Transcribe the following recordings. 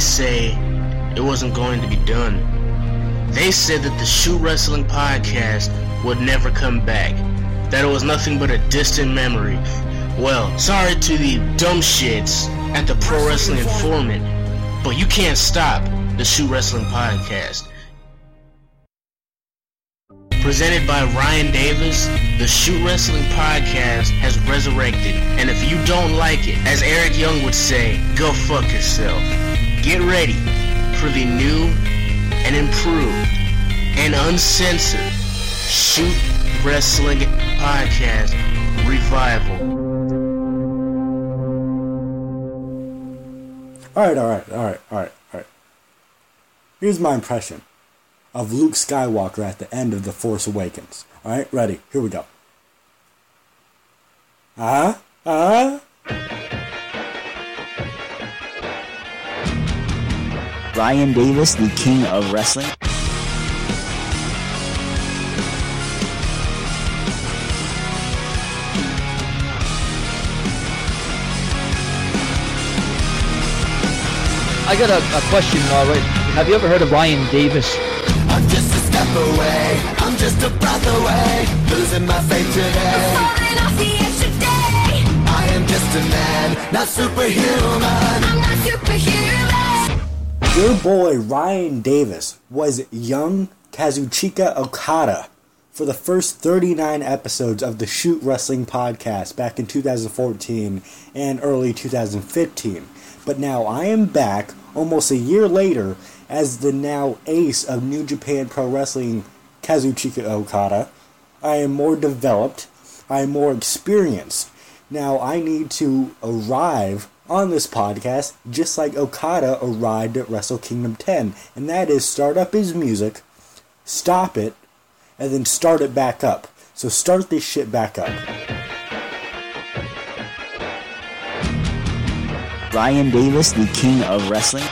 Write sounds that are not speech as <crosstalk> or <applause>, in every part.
they say it wasn't going to be done. They said that the Shoot Wrestling podcast would never come back, that it was nothing but a distant memory. Well, sorry to the dumb shits at the Pro Wrestling Informant, but you can't stop the Shoot Wrestling podcast. Presented by Ryan Davis, the Shoot Wrestling Podcast has resurrected. And if you don't like it, as Eric Young would say, go fuck yourself. Get ready for the new and improved and uncensored Shoot Wrestling Podcast Revival. Alright, alright, alright, alright, alright. Here's my impression of Luke Skywalker at the end of The Force Awakens. Alright, ready, here we go. Uh huh? Uh huh? Ryan Davis, the king of wrestling. I got a, a question, all right. Have you ever heard of Ryan Davis? I'm just a step away, I'm just a breath away, losing my faith today. Falling off the edge today. I am just a man, not superhuman. I'm not superhuman. Your boy Ryan Davis was young Kazuchika Okada for the first 39 episodes of the Shoot Wrestling podcast back in 2014 and early 2015. But now I am back almost a year later as the now ace of New Japan Pro Wrestling Kazuchika Okada. I am more developed, I am more experienced. Now I need to arrive on this podcast just like Okada arrived at Wrestle Kingdom 10, and that is start up his music, stop it, and then start it back up. So start this shit back up. Ryan Davis, the king of wrestling.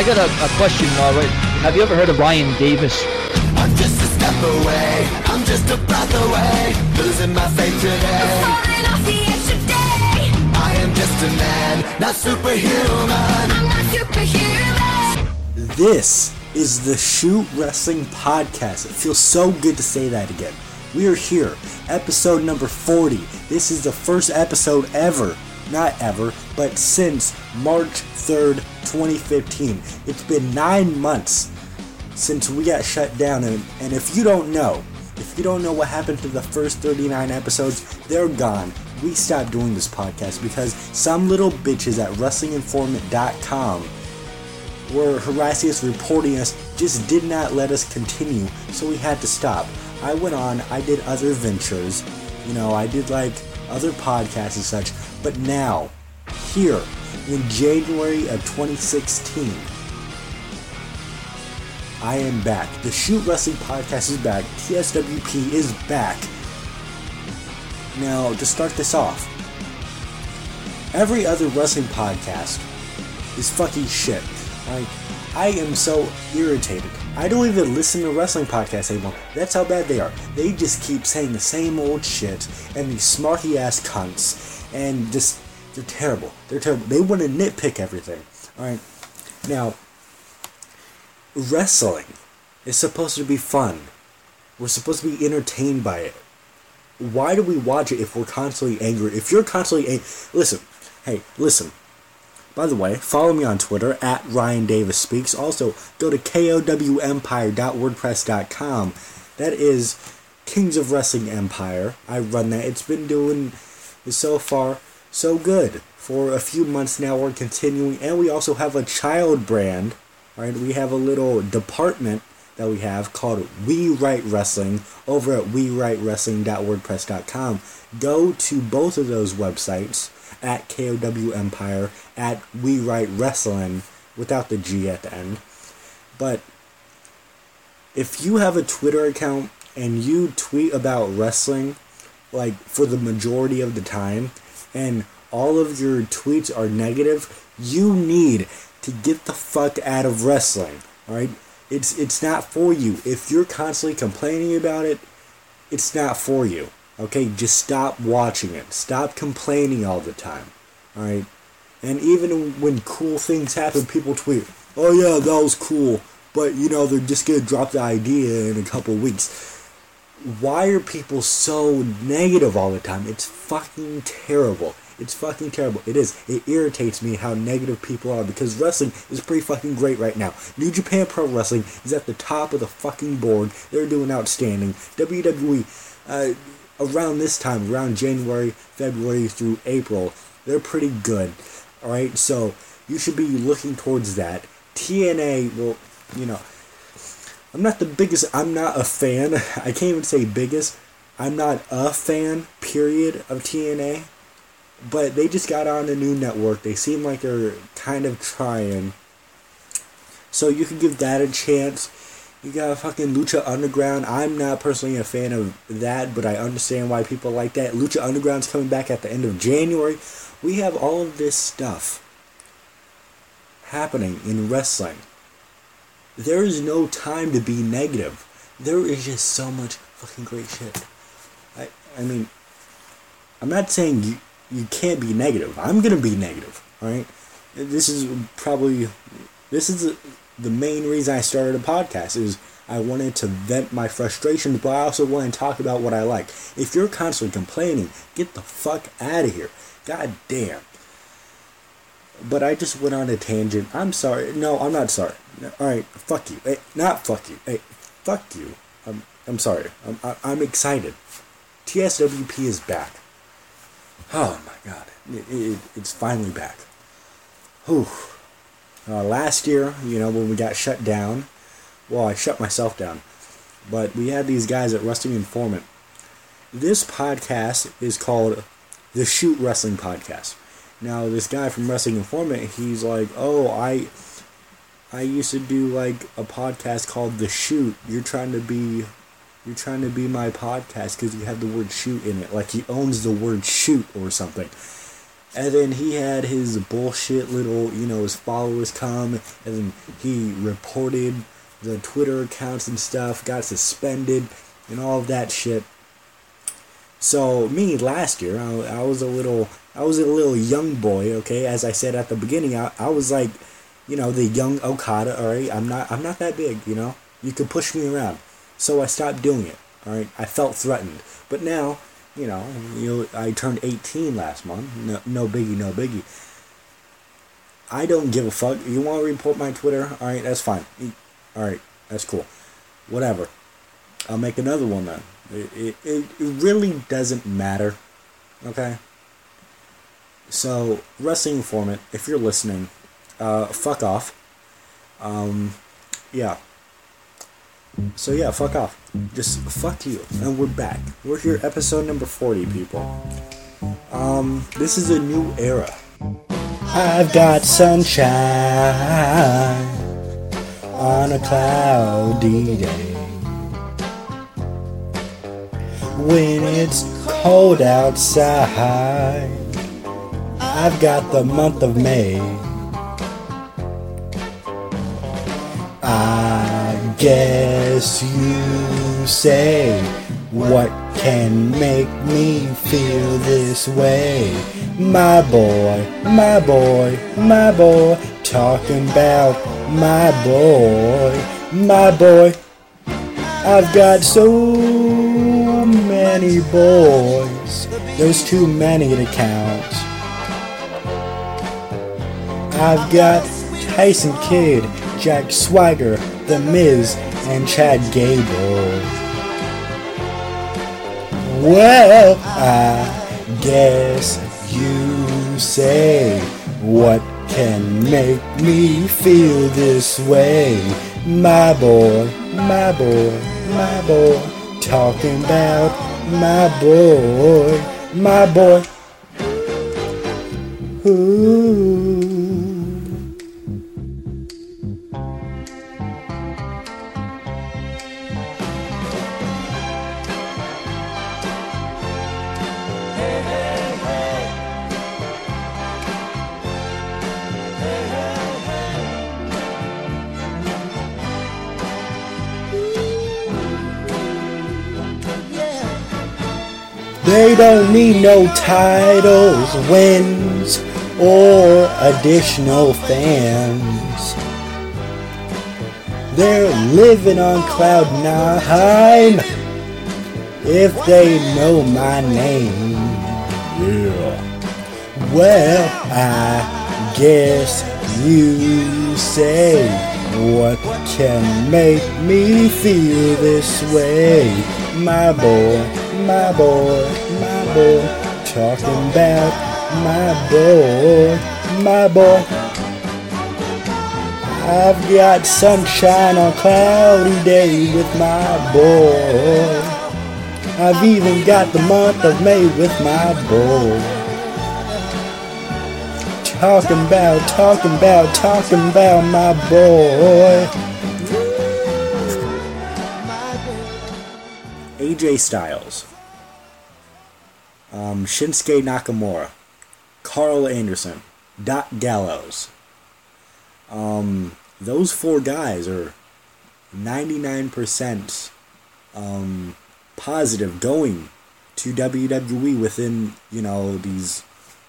I got a, a question, all right. Have you ever heard of Ryan Davis? I'm just a step away, I'm just a breath away, losing my faith today. Falling off the edge today. I am just a man, not superhuman. I'm not superhuman. This is the Shoot Wrestling Podcast. It feels so good to say that again. We are here, episode number 40. This is the first episode ever, not ever, but since March 3rd, 2015. It's been nine months since we got shut down, and, and if you don't know, if you don't know what happened to the first 39 episodes, they're gone. We stopped doing this podcast because some little bitches at WrestlingInformant.com were harassing us, reporting us, just did not let us continue, so we had to stop. I went on, I did other ventures, you know, I did like other podcasts and such, but now, here, in January of 2016, I am back. The Shoot Wrestling Podcast is back. TSWP is back. Now, to start this off, every other wrestling podcast is fucking shit. Like, I am so irritated. I don't even listen to wrestling podcasts anymore. That's how bad they are. They just keep saying the same old shit and these smarty ass cunts and just they're terrible. They're terrible. They want to nitpick everything. Alright. Now wrestling is supposed to be fun. We're supposed to be entertained by it. Why do we watch it if we're constantly angry? If you're constantly angry, listen, hey, listen. By the way, follow me on Twitter at Ryan Davis Speaks. Also, go to kowempire.wordpress.com. That is Kings of Wrestling Empire. I run that. It's been doing so far so good. For a few months now, we're continuing, and we also have a child brand. Right, we have a little department that we have called We Write Wrestling over at we write WeWriteWrestling.wordpress.com. Go to both of those websites at KOW Empire at We Write Wrestling without the G at the end. But if you have a Twitter account and you tweet about wrestling, like for the majority of the time, and all of your tweets are negative, you need to get the fuck out of wrestling. Alright? It's it's not for you. If you're constantly complaining about it, it's not for you. Okay, just stop watching it. Stop complaining all the time. All right. And even when cool things happen, people tweet, "Oh yeah, that was cool," but you know they're just gonna drop the idea in a couple weeks. Why are people so negative all the time? It's fucking terrible. It's fucking terrible. It is. It irritates me how negative people are because wrestling is pretty fucking great right now. New Japan Pro Wrestling is at the top of the fucking board. They're doing outstanding. WWE, uh, around this time, around January, February through April, they're pretty good. Alright, so you should be looking towards that. TNA, will, you know, I'm not the biggest, I'm not a fan. <laughs> I can't even say biggest. I'm not a fan, period, of TNA. But they just got on a new network. They seem like they're kind of trying. So you can give that a chance. You got fucking Lucha Underground. I'm not personally a fan of that, but I understand why people like that. Lucha Underground's coming back at the end of January. We have all of this stuff happening in wrestling. There is no time to be negative. There is just so much fucking great shit. I I mean, I'm not saying you you can't be negative. I'm gonna be negative. All right. This is probably this is the main reason I started a podcast is I wanted to vent my frustrations, but I also want to talk about what I like. If you're constantly complaining, get the fuck out of here. God damn. But I just went on a tangent. I'm sorry. No, I'm not sorry. All right, fuck you. Hey, not fuck you. Hey, fuck you. I'm, I'm sorry. I'm, I- I'm excited. TSWP is back. Oh my god. It, it, it's finally back. Whew. Uh, last year, you know, when we got shut down, well, I shut myself down, but we had these guys at Wrestling Informant. This podcast is called the Shoot Wrestling Podcast. Now, this guy from Wrestling Informant, he's like, oh, I, I used to do like a podcast called The Shoot. You're trying to be, you're trying to be my podcast because you have the word shoot in it. Like he owns the word shoot or something. And then he had his bullshit little, you know, his followers come, and then he reported the Twitter accounts and stuff, got suspended, and all of that shit. So me last year, I, I was a little, I was a little young boy. Okay, as I said at the beginning, I, I was like, you know, the young Okada. All right, I'm not, I'm not that big. You know, you could push me around. So I stopped doing it. All right, I felt threatened. But now, you know, you I turned 18 last month. No, no biggie, no biggie. I don't give a fuck. You want to report my Twitter? All right, that's fine. All right, that's cool. Whatever. I'll make another one then. It, it it really doesn't matter. Okay? So, Wrestling Informant, if you're listening, uh, fuck off. Um, yeah. So, yeah, fuck off. Just fuck you. And we're back. We're here, episode number 40, people. Um, this is a new era. I've got sunshine on a cloudy day. When it's cold outside, I've got the month of May. I guess you say, what can make me feel this way? My boy, my boy, my boy, talking about my boy, my boy. I've got so many boys, there's too many to count. I've got Tyson Kidd, Jack Swagger, The Miz, and Chad Gable. Well, I guess you say, what can make me feel this way? My boy, my boy, my boy, talking about my boy, my boy. Ooh. They don't need no titles, wins, or additional fans. They're living on cloud nine if they know my name. Yeah. Well, I guess you say what can make me feel this way. My boy, my boy, my boy, talking about my boy, my boy. I've got sunshine on cloudy day with my boy. I've even got the month of May with my boy. Talking about, talking about, talking about my boy. AJ Styles, um, Shinsuke Nakamura, Karl Anderson, Doc Gallows. Um, those four guys are 99% um, positive going to WWE within, you know, these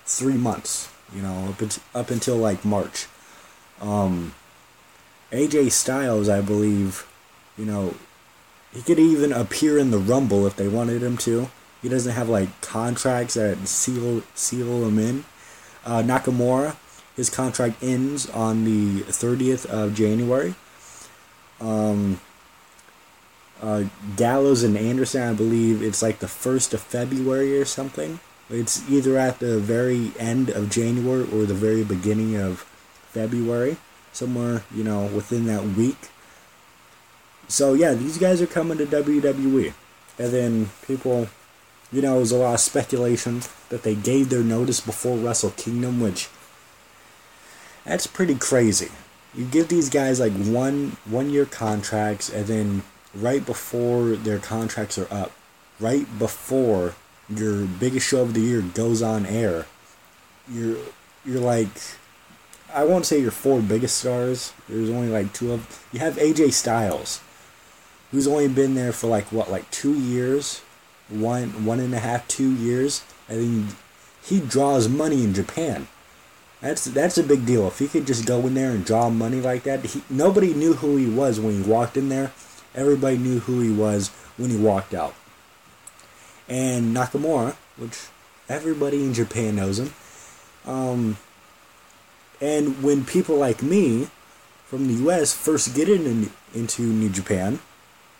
three months, you know, up, unt- up until like March. Um, AJ Styles, I believe, you know, he could even appear in the Rumble if they wanted him to. He doesn't have like contracts that seal seal him in. Uh, Nakamura, his contract ends on the 30th of January. Um, uh, Gallows and Anderson, I believe it's like the 1st of February or something. It's either at the very end of January or the very beginning of February. Somewhere, you know, within that week. So, yeah, these guys are coming to WWE. And then people, you know, it was a lot of speculation that they gave their notice before Wrestle Kingdom, which that's pretty crazy. You give these guys like one one year contracts and then right before their contracts are up, right before your biggest show of the year goes on air, you're you're like I won't say your four biggest stars. There's only like two of them. you have AJ Styles, who's only been there for like what like two years, one one and a half two years, and then he draws money in Japan. That's that's a big deal. If he could just go in there and draw money like that, he, nobody knew who he was when he walked in there. Everybody knew who he was when he walked out. And Nakamura, which everybody in Japan knows him. Um, and when people like me from the U.S. first get in, into New Japan,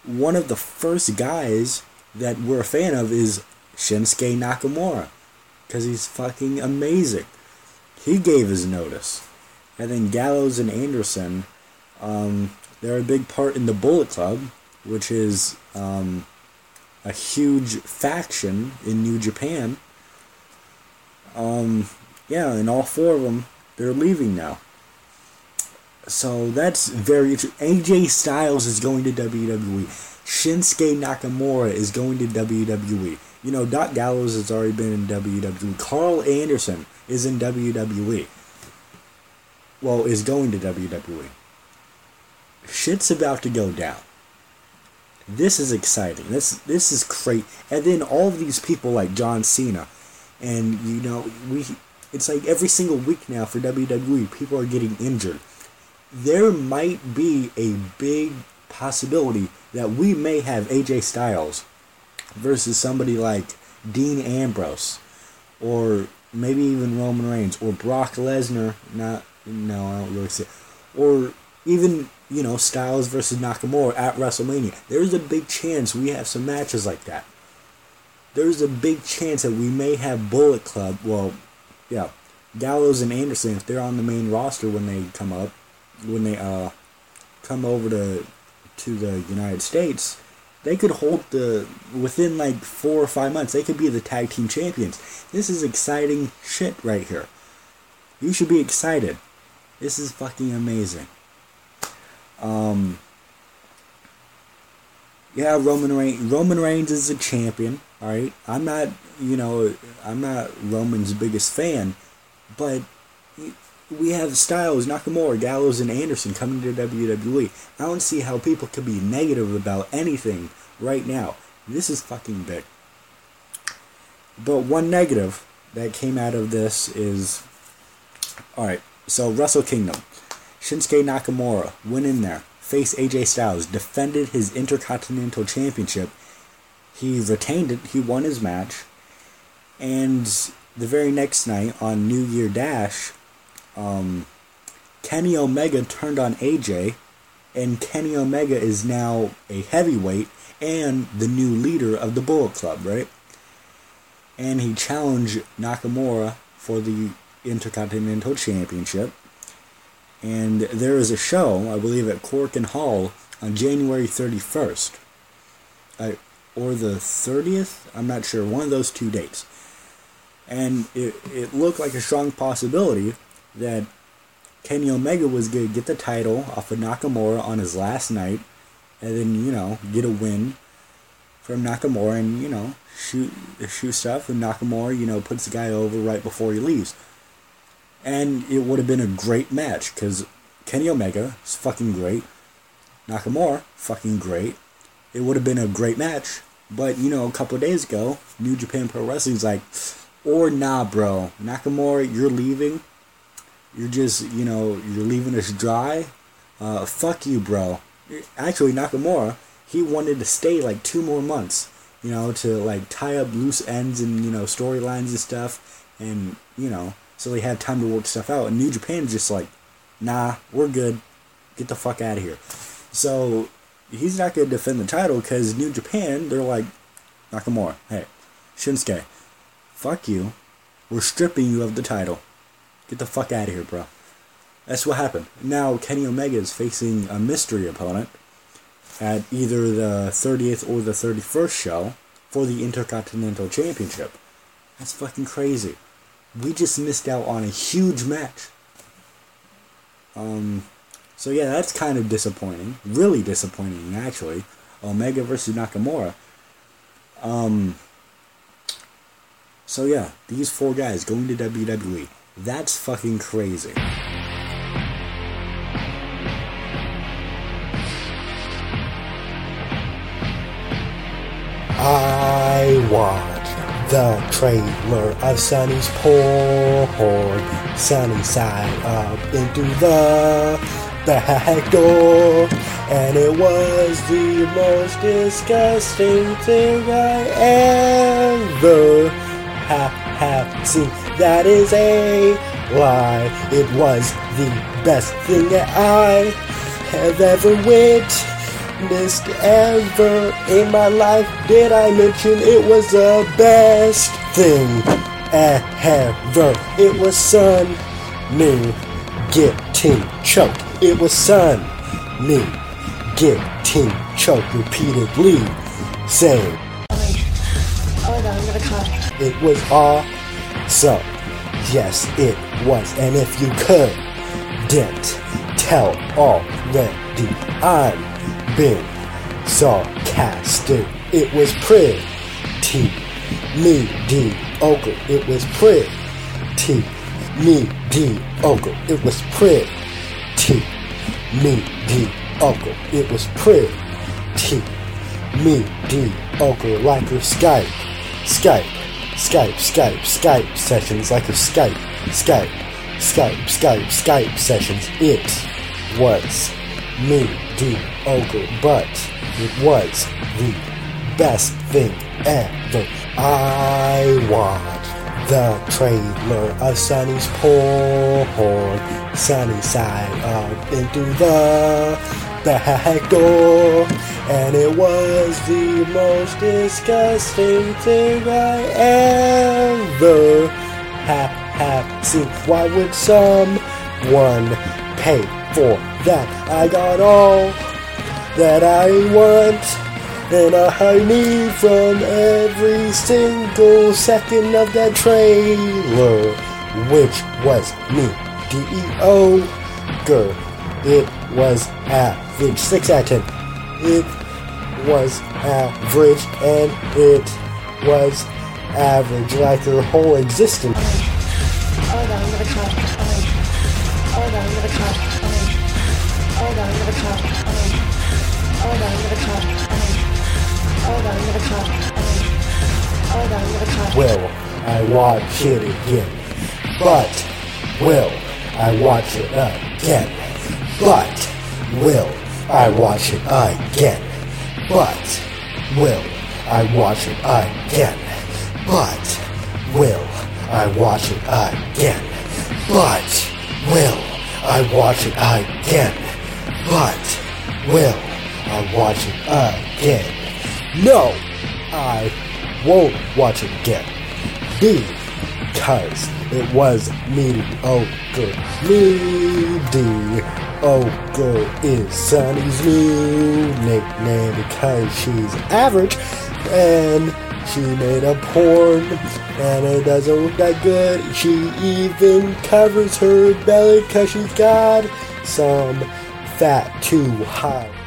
one of the first guys that we're a fan of is Shinsuke Nakamura, because he's fucking amazing he gave his notice. And then Gallows and Anderson, um, they're a big part in the Bullet Club, which is um, a huge faction in New Japan. Um, yeah, and all four of them, they're leaving now. So that's very. AJ Styles is going to WWE. Shinsuke Nakamura is going to WWE. You know, Doc Gallows has already been in WWE. Karl Anderson is in WWE. Well, is going to WWE. Shit's about to go down. This is exciting. This this is great. And then all of these people like John Cena, and you know we, it's like every single week now for WWE, people are getting injured. There might be a big possibility that we may have AJ Styles versus somebody like Dean Ambrose or maybe even Roman Reigns or Brock Lesnar. Not no, I don't really see. It. Or even you know Styles versus Nakamura at WrestleMania. There's a big chance we have some matches like that. There's a big chance that we may have Bullet Club. Well, yeah, Gallows and Anderson if they're on the main roster when they come up, when they uh come over to to the United States they could hold the within like four or five months they could be the tag team champions. This is exciting shit right here. You should be excited. This is fucking amazing. Um yeah roman reigns roman reigns is a champion all right? I'm not you know i'm not roman's biggest fan but we have Styles, Nakamura, Gallows, and Anderson coming to WWE. I don't see how people could be negative about anything right now. This is fucking big. but one negative that came out of this is all right. So Wrestle Kingdom, Shinsuke Nakamura went in there, faced AJ Styles, defended his Intercontinental Championship. He retained it. He won his match, and the very next night on New Year Dash, um, Kenny Omega turned on AJ, and Kenny Omega is now a heavyweight and the new leader of the Bullet Club, right? And he challenged Nakamura for the Intercontinental Championship. And there is a show, I believe, at Korakuen Hall on January 31st. I, or the 30th? I'm not sure. One of those two dates. And it, it looked like a strong possibility that Kenny Omega was going to get the title off of Nakamura on his last night, and then you know get a win from Nakamura, and you know shoot shoot stuff, and Nakamura you know puts the guy over right before he leaves, and it would have been a great match because Kenny Omega is fucking great, Nakamura fucking great. It would have been a great match, but you know a couple days ago, New Japan Pro Wrestling's like, or nah, bro, Nakamura, you're leaving you're just you know you're leaving us dry? Uh, fuck you bro. Actually nakamura he wanted to stay like two more months you know to like tie up loose ends and you know storylines and stuff. And you know so they had time to work stuff out. And new japan's just like nah we're good. Get the fuck out of here. So he's not going to defend the title because new japan they're like nakamura hey shinsuke fuck you. We're stripping you of the title Get the fuck out of here, bro. That's what happened. Now Kenny Omega is facing a mystery opponent at either the 30th or the 31st show for the Intercontinental Championship. That's fucking crazy. We just missed out on a huge match. Um, so yeah, that's kind of disappointing. Really disappointing, actually. Omega versus Nakamura. Um, so yeah, these four guys going to WWE. That's fucking crazy. I watched the trailer of Sunny's porn. Sunny side up into the back door. And it was the most disgusting thing I ever have, have seen. That is a lie. It was the best thing that I have ever witnessed ever in my life. Did I mention it was the best thing ever? It was Sun Me getting choked. It was Sun Me getting choked repeatedly, saying "Oh my God, I'm gonna cry." it was awesome. Yes, it was. And if you couldn't tell already, I'm being sarcastic. It was pretty mediocre. It was pretty mediocre. It was pretty mediocre. It was pretty mediocre. Like her Skype, Skype, Skype, Skype, Skype sessions. Like her Skype, Skype, Skype, Skype, Skype sessions. It was mediocre, but it was the best thing ever. I watched the trailer of Sunny's porn. Sunny side up into the back door. And it was the most disgusting thing I ever have, have seen. Why would someone pay for that? I got all that I want and I need from every single second of that trailer, which was me, D-E-O, girl. It was average, 6 out of 10. It was average, and it was average like her whole existence. Will I watch it again? But will I watch it again? But will I watch it again? But will I watch it again? But will I watch it again? But will I watch it again? But will I watch it again? No, I won't watch it again. Because it was mediocre. Oh, mediocre oh, is Sunny's new nickname because she's average and she made a porn and it doesn't look that good. She even covers her belly because she's got some fat too high.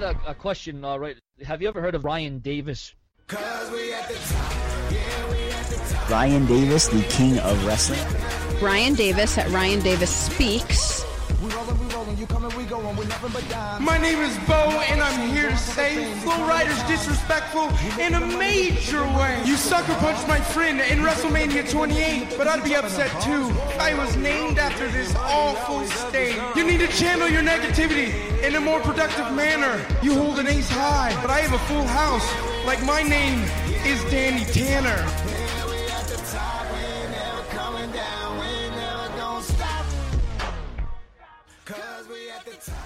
Got a, a question, all right. Have you ever heard of Ryan Davis? Cause we at the top, yeah, we at the top. Ryan Davis, the king of wrestling. Ryan Davis at Ryan Davis Speaks. We rollin', we rollin', you coming, we goin', nothing but dimes. My name is Bo, and I'm here to say Flo Rida's disrespectful in a major way. You sucker punched my friend in WrestleMania 28, but I'd be upset too. I was named after this awful state. You need to channel your negativity in a more productive manner. You hold an ace high, but I have a full house. Like my name is Danny Tanner.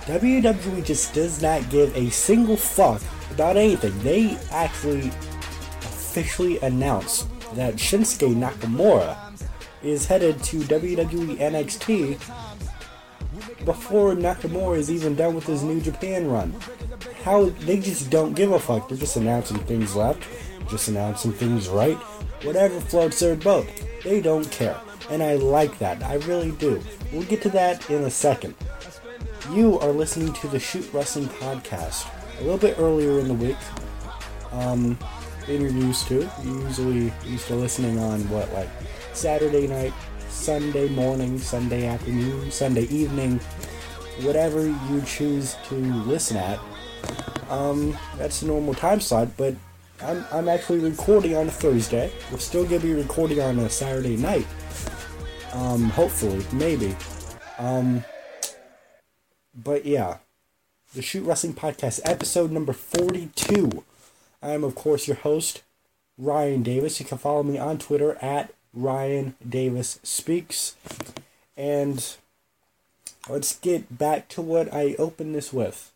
WWE just does not give a single fuck about anything. They actually officially announced that Shinsuke Nakamura is headed to WWE NXT before Nakamura is even done with his New Japan run. How they just don't give a fuck. They're just announcing things left, just announcing things right. Whatever floats their boat. They don't care. And I like that. I really do. We'll get to that in a second. You are listening to the Shoot Wrestling Podcast. A little bit earlier in the week um, used to. Usually used to listening on what, like Saturday night, Sunday morning, Sunday afternoon, Sunday evening, whatever you choose to listen at. Um, that's the normal time slot, but I'm, I'm actually recording on a Thursday. We're still gonna be recording on a Saturday night. Um, hopefully, maybe. Um, but yeah, the Shoot Wrestling Podcast, episode number 42. I am, of course, your host, Ryan Davis. You can follow me on Twitter at Ryan Davis Speaks. And let's get back to what I opened this with.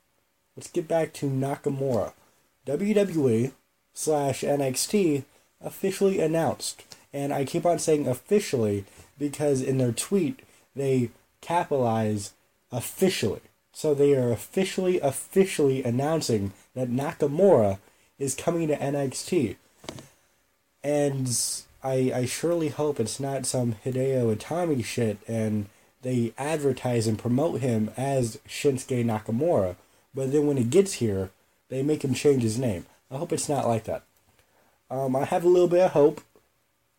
Let's get back to Nakamura. WWE slash NXT officially announced. And I keep on saying officially because in their tweet they capitalize officially. So they are officially, officially announcing that Nakamura is coming to NXT. And I, I surely hope it's not some Hideo Itami shit and they advertise and promote him as Shinsuke Nakamura. But then when he gets here, they make him change his name. I hope it's not like that. Um, I have a little bit of hope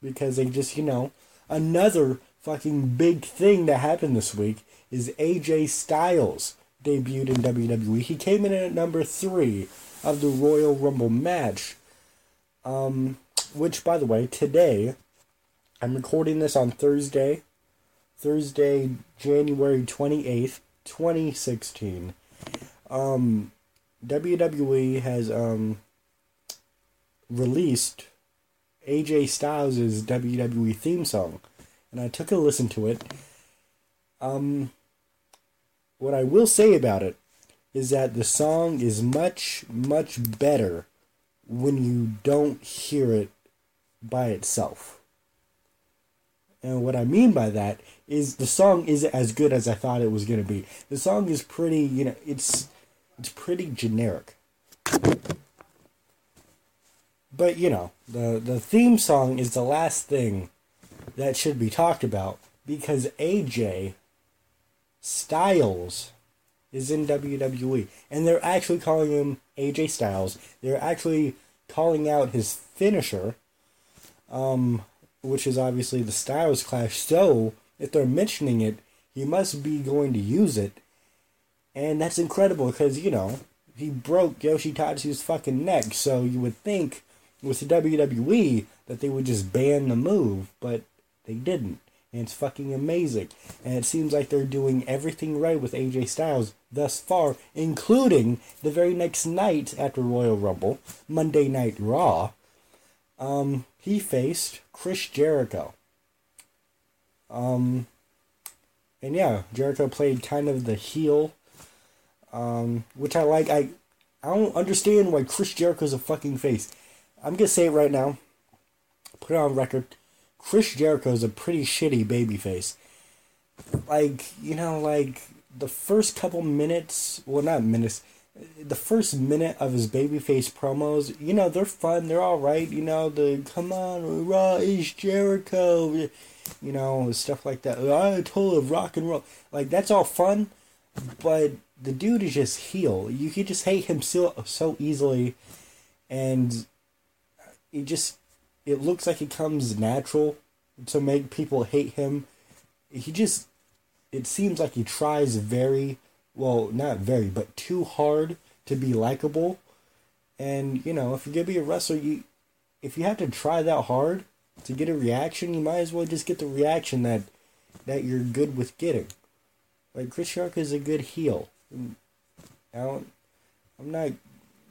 because they just, you know, another fucking big thing that happened this week is AJ Styles debuted in WWE. He came in at number three of the Royal Rumble match. Um, which, by the way, today, I'm recording this on Thursday, Thursday, January 28th, 2016. Um, WWE has, um, released AJ Styles' WWE theme song, and I took a listen to it. Um, what I will say about it is that the song is much, much better when you don't hear it by itself. And what I mean by that is the song isn't as good as I thought it was going to be. The song is pretty, you know, it's it's pretty generic. But you know, the the theme song is the last thing that should be talked about because AJ Styles is in WWE, and they're actually calling him AJ Styles. They're actually calling out his finisher, um, which is obviously the Styles Clash. So if they're mentioning it, he must be going to use it, and that's incredible because you know he broke Yoshitatsu's fucking neck. So you would think with the WWE that they would just ban the move, but they didn't. And it's fucking amazing. And it seems like they're doing everything right with AJ Styles thus far, including the very next night after Royal Rumble, Monday Night Raw. Um, he faced Chris Jericho. Um, and yeah, Jericho played kind of the heel, um, which I like. I I don't understand why Chris Jericho's a fucking face. I'm gonna say it right now. Put it on record. Chris Jericho is a pretty shitty babyface. Like, you know, like the first couple minutes, well, not minutes, the first minute of his babyface promos, you know, they're fun, they're alright, you know, the come on, Raw is Jericho, you know, stuff like that. Oh, I told of rock and roll. Like, that's all fun, but the dude is just heel. You could just hate him so, so easily, and it just it looks like it comes natural to make people hate him. He just it seems like he tries very well, not very, but too hard to be likable. And you know, if you're gonna be a wrestler, you if you have to try that hard to get a reaction, you might as well just get the reaction that that you're good with getting. Like Chris Jericho is a good heel. I don't, I'm not.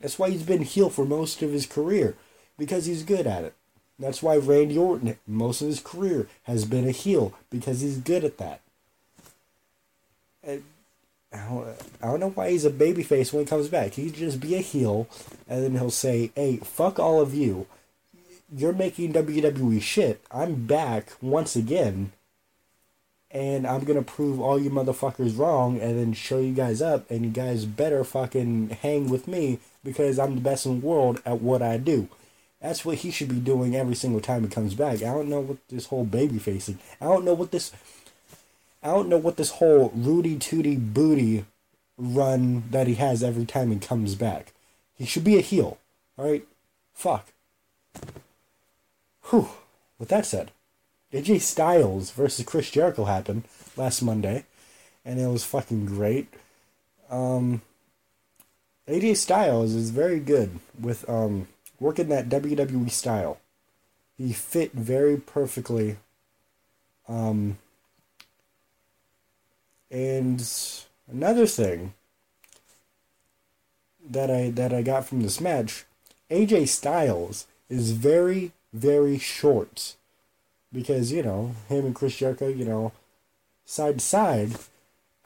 That's why he's been heel for most of his career because he's good at it. That's why Randy Orton, most of his career, has been a heel because he's good at that. And I don't, I don't know why he's a babyface when he comes back. He just be a heel, and then he'll say, "Hey, fuck all of you. You're making WWE shit. I'm back once again, and I'm gonna prove all you motherfuckers wrong, and then show you guys up, and you guys better fucking hang with me because I'm the best in the world at what I do." That's what he should be doing every single time he comes back. I don't know what this whole baby facing. I don't know what this. I don't know what this whole Rudy Tooty Booty run that he has every time he comes back. He should be a heel. Alright? Fuck. Whew. With that said, AJ Styles versus Chris Jericho happened last Monday, and it was fucking great. Um, AJ Styles is very good with um, working that WWE style. He fit very perfectly. Um, and another thing that I that I got from this match, AJ Styles is very very short because you know him and Chris Jericho, you know, side to side.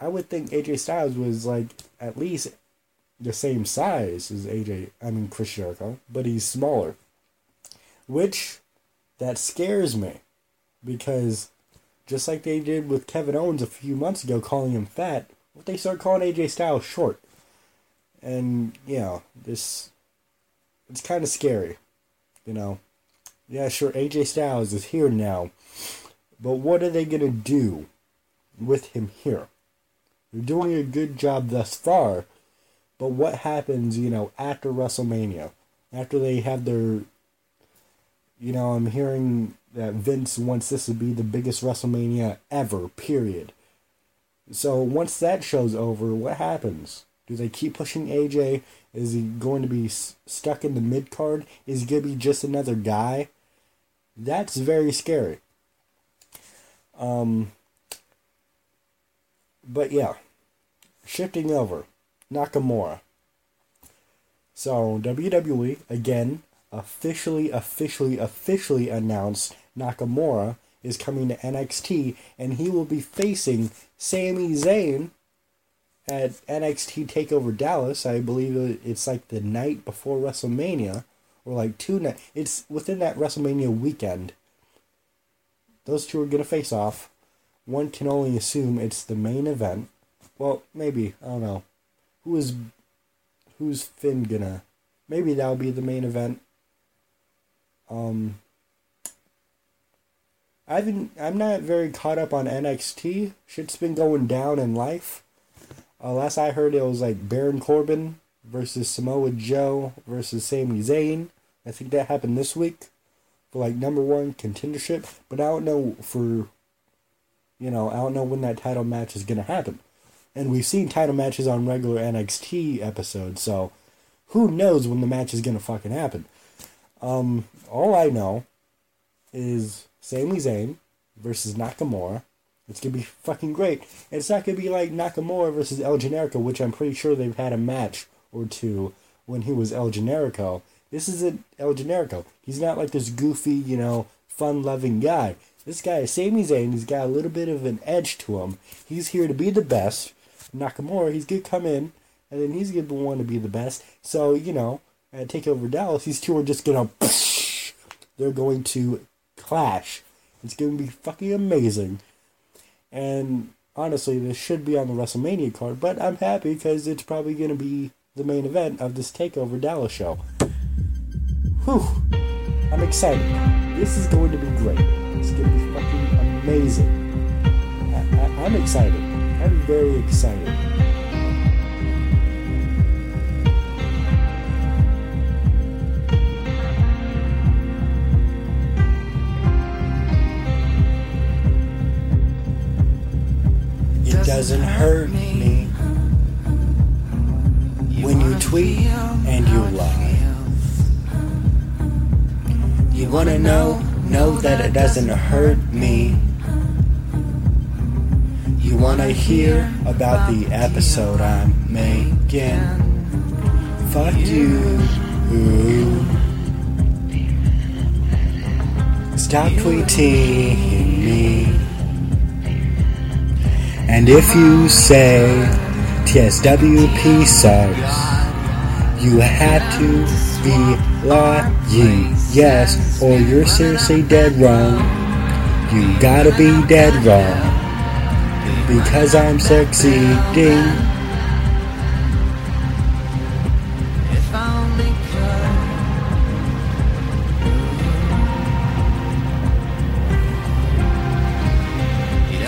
I would think AJ Styles was like at least the same size as AJ, I mean Chris Jericho, but he's smaller. Which that scares me because just like they did with Kevin Owens a few months ago calling him fat, what they start calling AJ Styles short. And you know, this it's kind of scary, you know. Yeah, sure AJ Styles is here now. But what are they going to do with him here? They're doing a good job thus far, but what happens, you know, after WrestleMania? After they have their. You know, I'm hearing that Vince wants this to be the biggest WrestleMania ever, period. So once that show's over, what happens? Do they keep pushing AJ? Is he going to be stuck in the mid card? Is he going to be just another guy? That's very scary. Um, but yeah, shifting over, Nakamura. So WWE again officially, officially, officially announced Nakamura is coming to NXT, and he will be facing Sami Zayn at NXT Takeover Dallas. I believe it's like the night before WrestleMania, or like two nights. It's within that WrestleMania weekend. Those two are gonna face off. One can only assume it's the main event. Well, maybe I don't know. Who is who's Finn gonna? Maybe that'll be the main event. Um, I've been I'm not very caught up on NXT. Shit's been going down in life. Uh, last I heard, it was like Baron Corbin versus Samoa Joe versus Sami Zayn. I think that happened this week for like number one contendership. But I don't know for, you know, I don't know when that title match is gonna happen. And we've seen title matches on regular NXT episodes, so who knows when the match is gonna fucking happen. Um, all I know is Sami Zayn versus Nakamura. It's gonna be fucking great. It's not gonna be like Nakamura versus El Generico, which I'm pretty sure they've had a match or two when he was El Generico. This isn't El Generico. He's not like this goofy, you know, fun-loving guy. This guy is Sami Zayn. He's got a little bit of an edge to him. He's here to be the best. Nakamura, he's gonna come in, and then he's gonna want to be the best. So you know, at Takeover Dallas, these two are just gonna. <laughs> They're going to clash. It's gonna be fucking amazing. And honestly, this should be on the WrestleMania card, but I'm happy because it's probably going to be the main event of this TakeOver Dallas show. Whew. I'm excited. This is going to be great. It's going to be fucking amazing. I, I, I'm excited. I'm very excited. It doesn't hurt me when you tweet and you lie. You wanna know? Know that it doesn't hurt me. You wanna hear about the episode I'm making? Fuck you. Stop tweeting me. And if you say TSWP sucks, you have to be lying, yes, or you're seriously dead wrong. You gotta be dead wrong. Because I'm succeeding.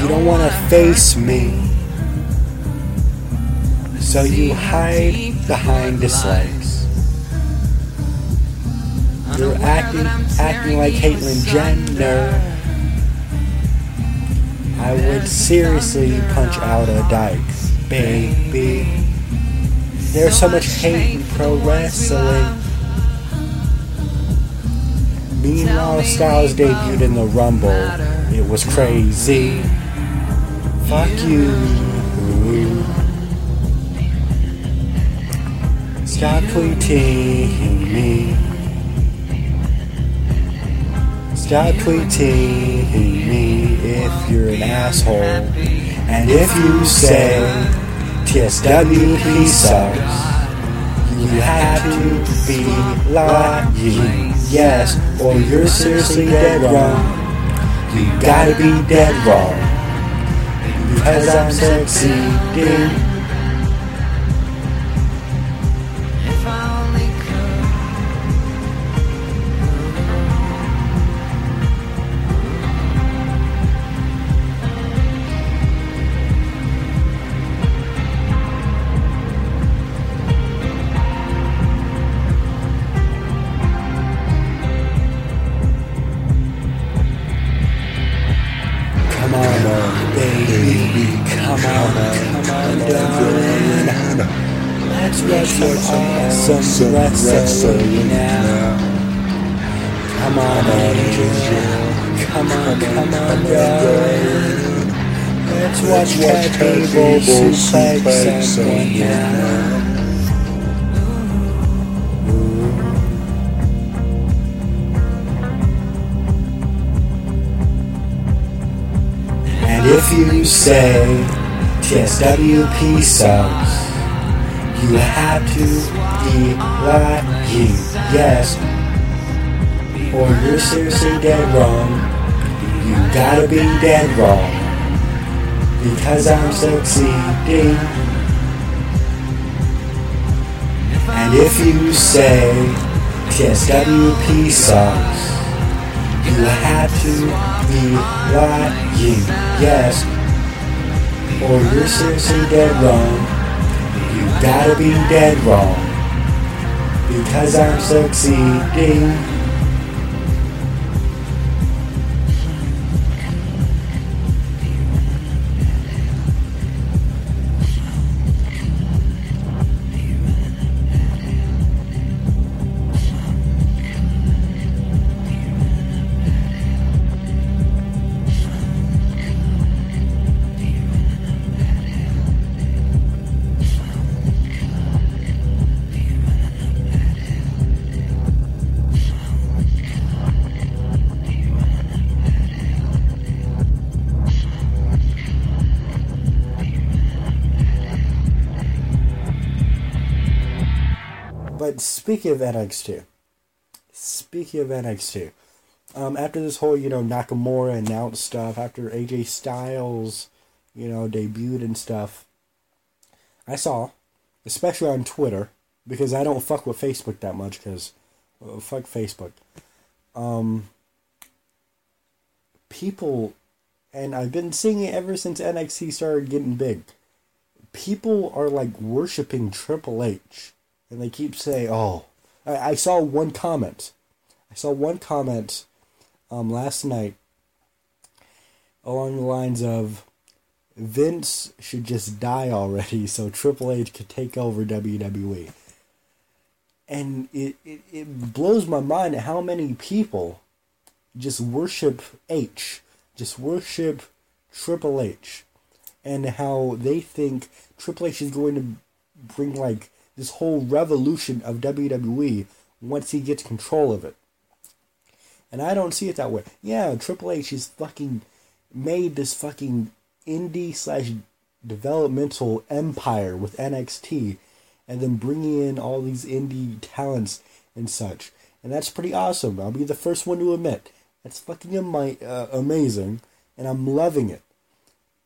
You don't wanna face me. So you hide behind dislikes. You're acting acting like Caitlyn Jenner. I would seriously punch out a dyke, baby. There's so much hate in pro wrestling. Meanwhile, Styles debuted in the Rumble. It was crazy. Fuck you. Stop tweeting me. Stop tweeting me if you're an asshole. And if you say TSWP sucks, you have to be lying. Yes, or you're seriously dead wrong. You gotta be dead wrong. Because I'm succeeding. And if you say TSWP sucks, you have to be lying, yes, or you're seriously dead wrong. You gotta be dead wrong, because I'm succeeding. And if you say TSWP sucks, you have to be lying, yes, or you're seriously dead wrong. You gotta be dead wrong. Because I'm succeeding. Speaking of NXT, speaking of NXT, um, after this whole you know Nakamura announced stuff, after AJ Styles, you know debuted and stuff, I saw, especially on Twitter, because I don't fuck with Facebook that much, because fuck Facebook. Um, people, and I've been seeing it ever since NXT started getting big. People are like worshiping Triple H and they keep saying, "Oh." I, I saw one comment. I saw one comment um, last night along the lines of Vince should just die already <laughs> so Triple H could take over WWE. And it, it, it blows my mind how many people just worship H, just worship Triple H, and how they think Triple H is going to bring like this whole revolution of WWE once he gets control of it. And I don't see it that way. Yeah, Triple H is fucking made this fucking indie slash developmental empire with NXT and then bringing in all these indie talents and such. And that's pretty awesome. I'll be the first one to admit. That's fucking ami- uh, amazing and I'm loving it.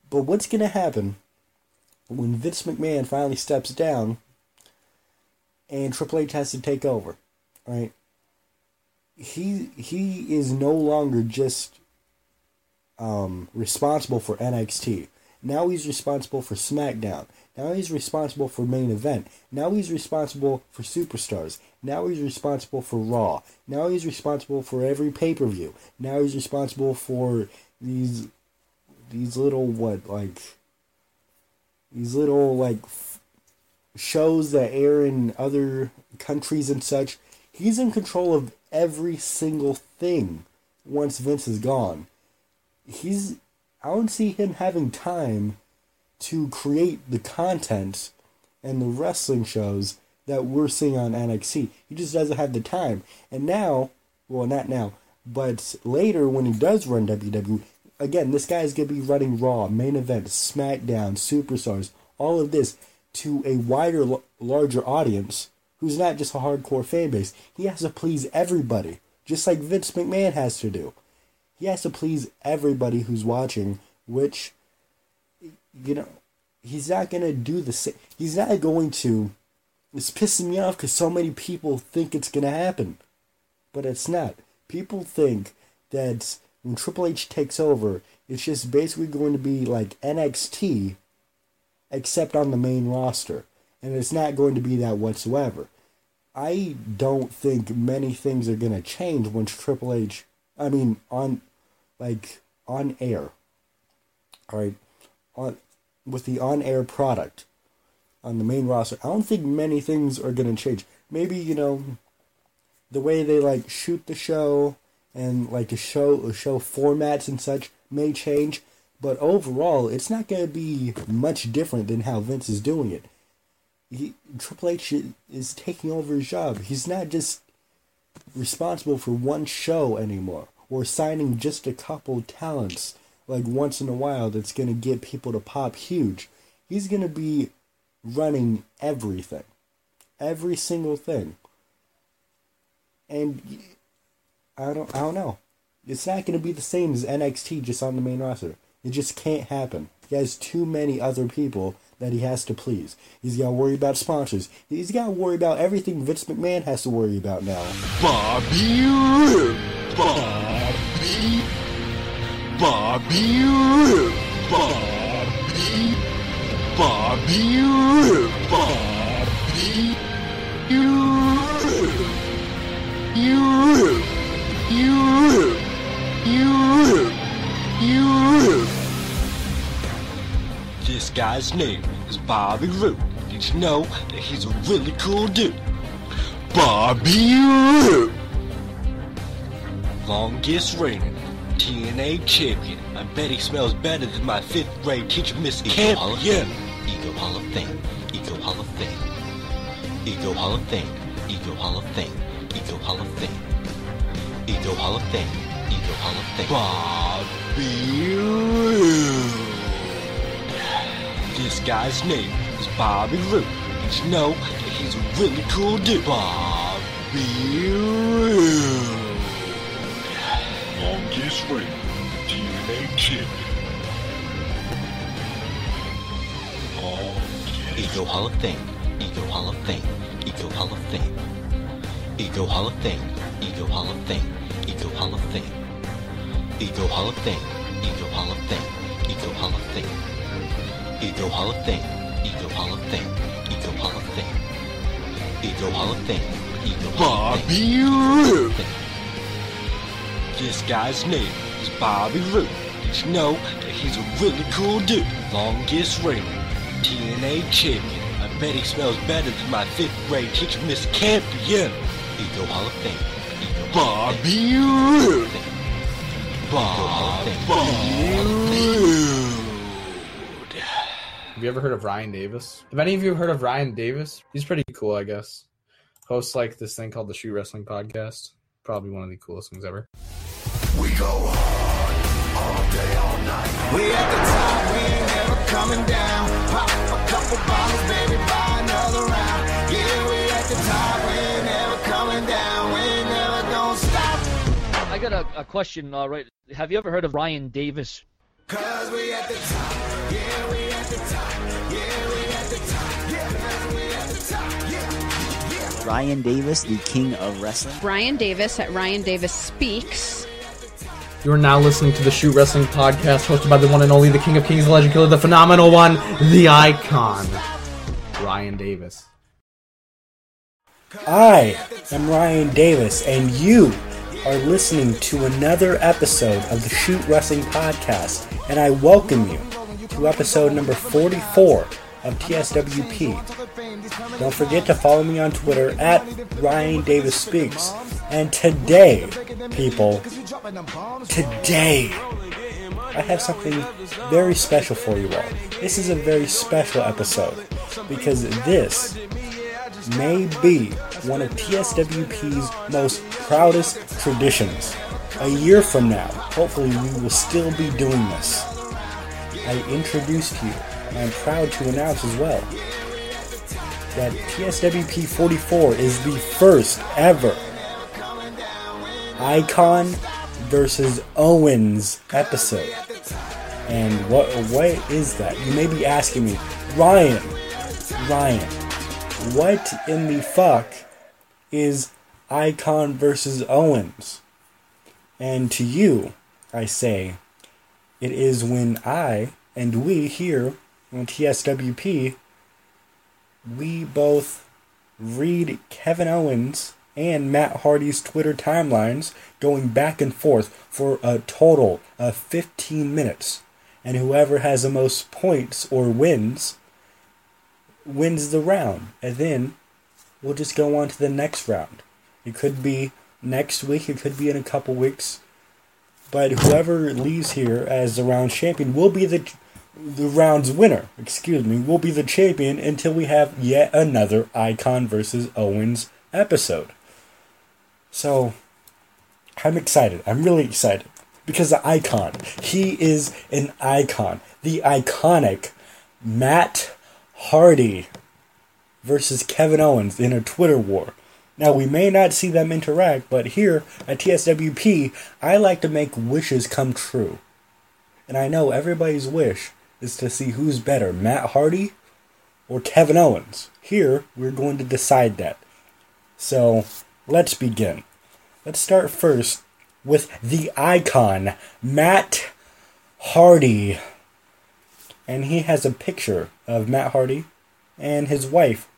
But what's going to happen when Vince McMahon finally steps down and Triple H has to take over, right? He he is no longer just um, responsible for NXT. Now he's responsible for SmackDown. Now he's responsible for main event. Now he's responsible for superstars. Now he's responsible for Raw. Now he's responsible for every pay per view. Now he's responsible for these these little what like these little like shows that air in other countries and such. He's in control of every single thing once Vince is gone. He's I don't see him having time to create the content and the wrestling shows that we're seeing on NXT. He just doesn't have the time. And now, well, not now, but later when he does run WWE, again, this guy is going to be running Raw, main event, SmackDown, Superstars, all of this to a wider, larger audience who's not just a hardcore fan base. He has to please everybody, just like Vince McMahon has to do. He has to please everybody who's watching, which, you know, he's not going to do the same. He's not going to. It's pissing me off because so many people think it's going to happen. But it's not. People think that when Triple H takes over, it's just basically going to be like NXT, except on the main roster. And it's not going to be that whatsoever. I don't think many things are going to change once Triple H, I mean, on, like, on air. Alright? On, with the on air product on the main roster, I don't think many things are going to change. Maybe, you know, the way they, like, shoot the show and, like, the show, the show formats and such may change. But overall, it's not going to be much different than how Vince is doing it he, Triple H is taking over his job. He's not just responsible for one show anymore or signing just a couple talents like once in a while that's going to get people to pop huge. He's going to be running everything. Every single thing. And I don't I don't know. It's not going to be the same as NXT just on the main roster. It just can't happen. He has too many other people that he has to please. He's got to worry about sponsors. He's got to worry about everything Vince McMahon has to worry about now. Bobby Roode. Bobby. Bobby Roode. Bobby. Bobby Roode. Bobby. Guy's name is Bobby Roode. Did you know that he's a really cool dude? Bobby Roode! Longest reigning TNA champion. I bet he smells better than my fifth grade teacher, Miss Camp. Hall of. Fame. Ego Hall of Fame. Ego Hall of Fame. Ego Hall of Fame. Ego Hall of Fame. Ego Hall of Fame. Ego Hall of Fame. Ego Hall of Fame. Bobby Roode. This guy's name is Bobby Roode. Did you know that he's a really cool dude? Bobby Roode. Longest reigning TNA champion. Ego Hall of Fame. Ego Hall of Fame. Ego Hall of Fame. Ego Hall of Fame. Ego Hall of Fame. Ego Hall of Fame. Ego Hall of Fame. Ego Hall of Fame. Ego Hall of Fame. Ego Hall of Fame. Ego Hall of Fame. Ego Hall of Fame. Ego Hall of Fame. Ego Hall of Fame. Bobby Roode. This guy's name is Bobby Roode. Did you know that he's a really cool dude? Longest reigning TNA champion. I bet he smells better than my fifth grade teacher, Miss Campion. Ego Hall of Fame. Ego Bobby Roode. Bobby Bobby Roode. Have you ever heard of Ryan Davis? Have any of you heard of Ryan Davis? He's pretty cool, I guess. Hosts like this thing called the Shoot Wrestling Podcast. Probably one of the coolest things ever. We go hard all day, all night. We at the top, we ain't never coming down. Pop a couple bottles, baby, buy another round. Yeah, we at the top, we ain't never coming down. We ain't never gonna stop. I got a, a question, all right. Have you ever heard of Ryan Davis? Cause we at the top, yeah, we at the top. Yeah, we at the top, yeah, 'cause we at the top, yeah, yeah. Ryan Davis, the king of wrestling. Ryan Davis at Ryan Davis Speaks. You are now listening to the Shoot Wrestling Podcast, hosted by the one and only, the King of Kings, the Legend Killer, the phenomenal one, the icon, Ryan Davis. I am Ryan Davis, and you are listening to another episode of the Shoot Wrestling Podcast, and I welcome you to episode number 44 of TSWP. Don't forget to follow me on Twitter at Ryan Davis Speaks. And today, people, today, I have something very special for you all. This is a very special episode because this may be one of TSWP's most proudest traditions. A year from now, hopefully, we will still be doing this. I introduced you, and I'm proud to announce as well that TSWP 44 is the first ever Icon versus Owens episode. And what what is that? You may be asking me, Ryan, Ryan, what in the fuck is Icon versus Owens? And to you, I say, it is when I and we here on TSWP, we both read Kevin Owens and Matt Hardy's Twitter timelines going back and forth for a total of 15 minutes. And whoever has the most points or wins wins the round. And then we'll just go on to the next round. It could be next week, it could be in a couple weeks. But whoever leaves here as the round champion will be the the round's winner. Excuse me, will be the champion until we have yet another Icon versus Owens episode. So I'm excited. I'm really excited because the icon. He is an icon. The iconic Matt Hardy versus Kevin Owens in a Twitter war. Now, we may not see them interact, but here at TSWP, I like to make wishes come true. And I know everybody's wish is to see who's better, Matt Hardy or Kevin Owens. Here, we're going to decide that. So, let's begin. Let's start first with the icon, Matt Hardy. And he has a picture of Matt Hardy and his wife.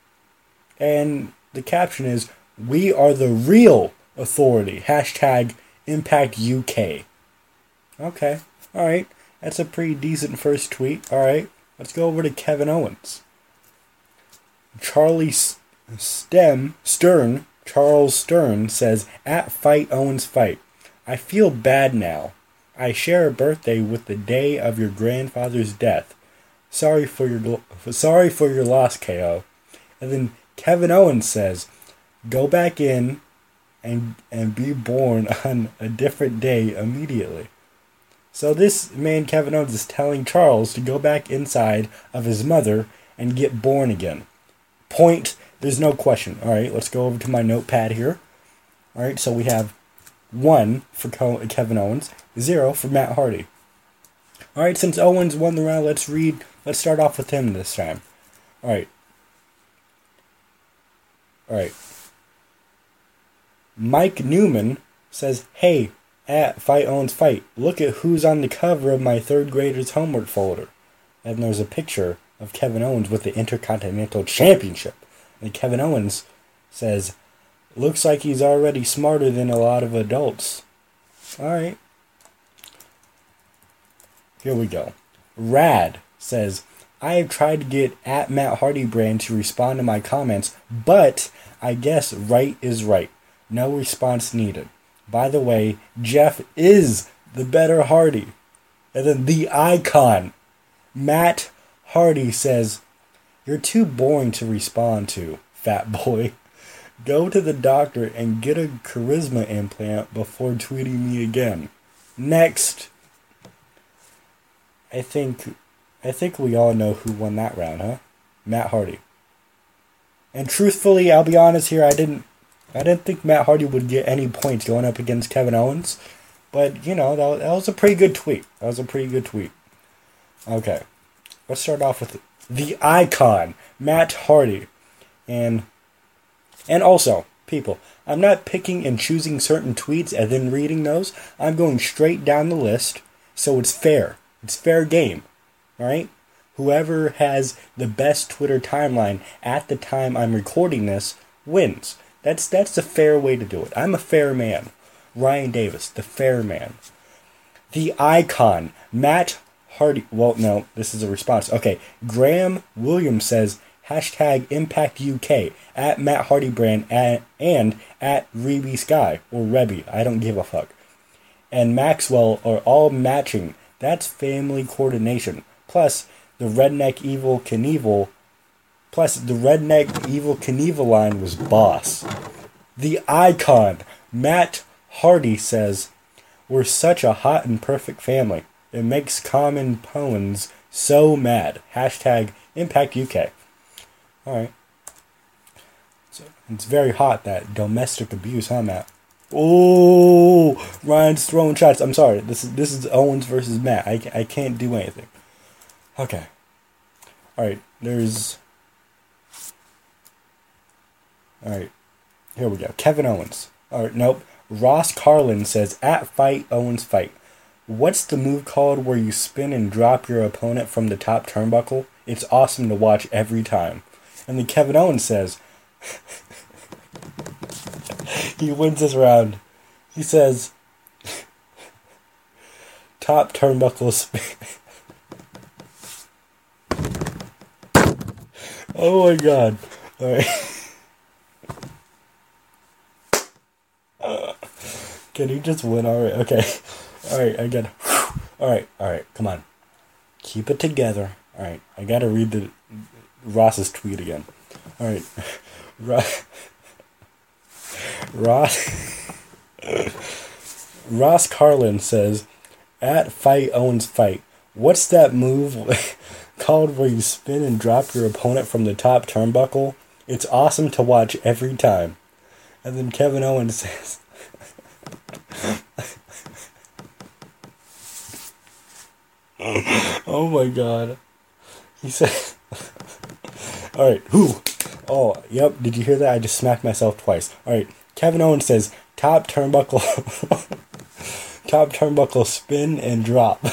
And the caption is, We are the real authority. Hashtag Impact UK. Okay. Alright. That's a pretty decent first tweet. Alright. let's go over to Kevin Owens. Charlie Stem Stern, Charles Stern says at Fight Owens Fight. I feel bad now. I share a birthday with the day of your grandfather's death. Sorry for your sorry for your loss, KO. And then Kevin Owens says, "Go back in and and be born on a different day immediately." So this man Kevin Owens is telling Charles to go back inside of his mother and get born again. Point, there's no question. All right, let's go over to my notepad here. All right, so we have 1 for Kevin Owens, 0 for Matt Hardy. All right, since Owens won the round, let's read let's start off with him this time. All right. All right. Mike Newman says, "Hey, at Fight Owens Fight, look at who's on the cover of my third grader's homework folder." And there's a picture of Kevin Owens with the Intercontinental Championship. And Kevin Owens says, "Looks like he's already smarter than a lot of adults." All right. Here we go. Rad says, I have tried to get at Matt Hardy brand to respond to my comments, but I guess right is right. No response needed. By the way, Jeff is the better Hardy. And then the icon, Matt Hardy says, You're too boring to respond to, fat boy. Go to the doctor and get a charisma implant before tweeting me again. Next. I think I think we all know who won that round, huh? Matt Hardy. And truthfully, I'll be honest here, I didn't I didn't think Matt Hardy would get any points going up against Kevin Owens. But, you know, that, that was a pretty good tweet. That was a pretty good tweet. Okay. Let's start off with the icon, Matt Hardy. And and also, people, I'm not picking and choosing certain tweets and then reading those. I'm going straight down the list, so it's fair. It's fair game. Alright? Whoever has the best Twitter timeline at the time I'm recording this wins. That's that's the fair way to do it. I'm a fair man. Ryan Davis, the fair man. The icon, Matt Hardy. Well, no, this is a response. Okay, Graham Williams says hashtag Impact UK at Matt Hardy brand and, and at Reby Sky or Rebby. I don't give a fuck. And Maxwell are all matching. That's family coordination. Plus the redneck Evel Knievel. Plus the redneck Evel Knievel line was boss. The icon Matt Hardy says, "We're such a hot and perfect family. It makes common poems so mad." Hashtag Impact UK. All right. So it's very hot that domestic abuse, huh, Matt? Oh, Ryan's throwing shots. I'm sorry. This is this is Owens versus Matt. I, I can't do anything. Okay. All right. There's. All right. Here we go. Kevin Owens. All right. Nope. Ross Carlin says at fight Owens fight. What's the move called where you spin and drop your opponent from the top turnbuckle? It's awesome to watch every time. And then Kevin Owens says, <laughs> he wins this round. He says, <laughs> top turnbuckle spin. <laughs> oh my god. Alright. Can you just win already? Okay. <laughs> Alright, I got Alright, alright, come on. Keep it together. Alright, I gotta read the Ross's tweet again. Alright. <laughs> <laughs> Ross Ross Ross Carlin says, at Fight Owens Fight, what's that move called where you spin and drop your opponent from the top turnbuckle? It's awesome to watch every time. And then Kevin Owens says, <laughs> Oh my god. He said, <laughs> Alright, who? Oh, yep, did you hear that? I just smacked myself twice. Alright, Kevin Owens says, top turnbuckle, <laughs> top turnbuckle spin and drop.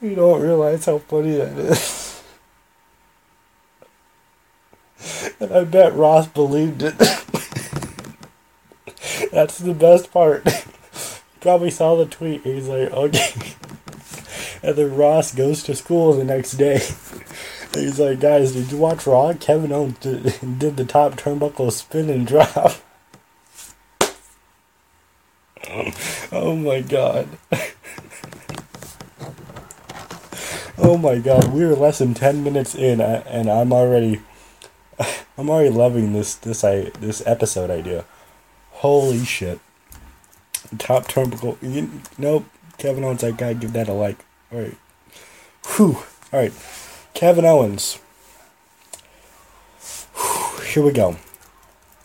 you don't realize how funny that is. And I bet Ross believed it. That's the best part. probably saw the tweet. He's like, okay. And then Ross goes to school the next day. He's like, guys, did you watch Raw? Kevin Owens did, did the top turnbuckle spin and drop. Oh my god. Oh my god, we are less than 10 minutes in and I'm already <laughs> I'm already loving this this I this episode idea. Holy shit. Top turnbuckle. You, nope. Kevin Owens, I gotta give that a like. Alright. Whew. Alright. Kevin Owens. Whew. Here we go.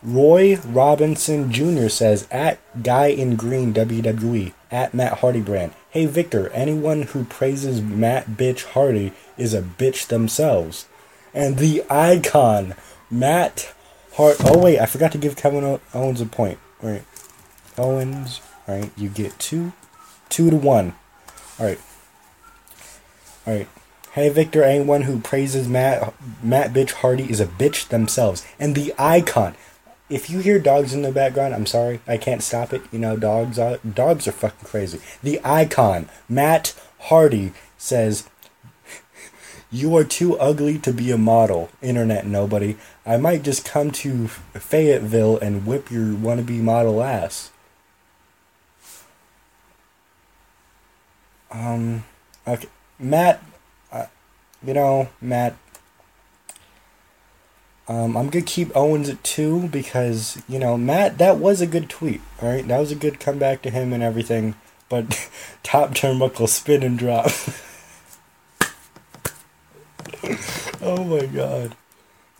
Roy Robinson Jr. says, at Guy in Green WWE, at Matt Hardy brand. Hey Victor, anyone who praises Matt Bitch Hardy is a bitch themselves. And the icon, Matt Hart. Oh, wait, I forgot to give Kevin Owens a point. Wait. Owens. Alright, you get two. Two to one. Alright. Alright. Hey Victor, anyone who praises Matt Matt Bitch Hardy is a bitch themselves. And the icon. If you hear dogs in the background, I'm sorry, I can't stop it. You know, dogs are dogs are fucking crazy. The icon, Matt Hardy, says you are too ugly to be a model, internet nobody. I might just come to Fayetteville and whip your wannabe model ass. Um, okay, Matt, uh, you know, Matt, um, I'm gonna keep Owens at two because you know Matt. That was a good tweet. All right, that was a good comeback to him and everything. But <laughs> top turnbuckle spin and drop. <laughs> <laughs> oh my god!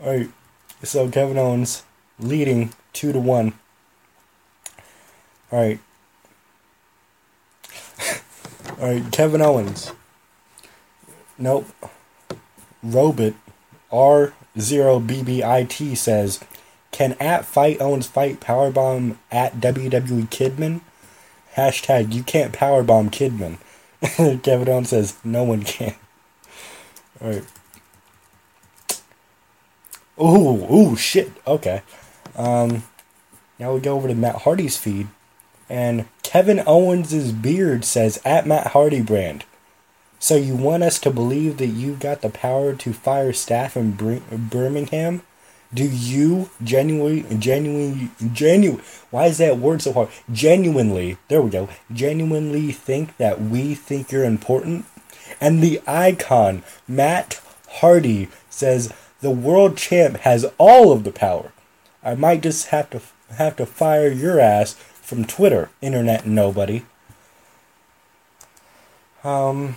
All right, so Kevin Owens leading two to one. All right. <laughs> All right, Kevin Owens. Nope. Robit R0BBIT says, Can at Fight Owens fight powerbomb at WWE Kidman? Hashtag you can't powerbomb Kidman. <laughs> Kevin Owens says, No one can. Alright. Ooh, ooh, shit. Okay. Um, now we go over to Matt Hardy's feed. And Kevin Owens' beard says, At Matt Hardy brand. So you want us to believe that you've got the power to fire staff in Birmingham? Do you genuinely, genuinely, genuine? Why is that word so hard? Genuinely, there we go. Genuinely think that we think you're important? And the icon, Matt Hardy, says the world champ has all of the power. I might just have to have to fire your ass from Twitter, internet nobody. Um,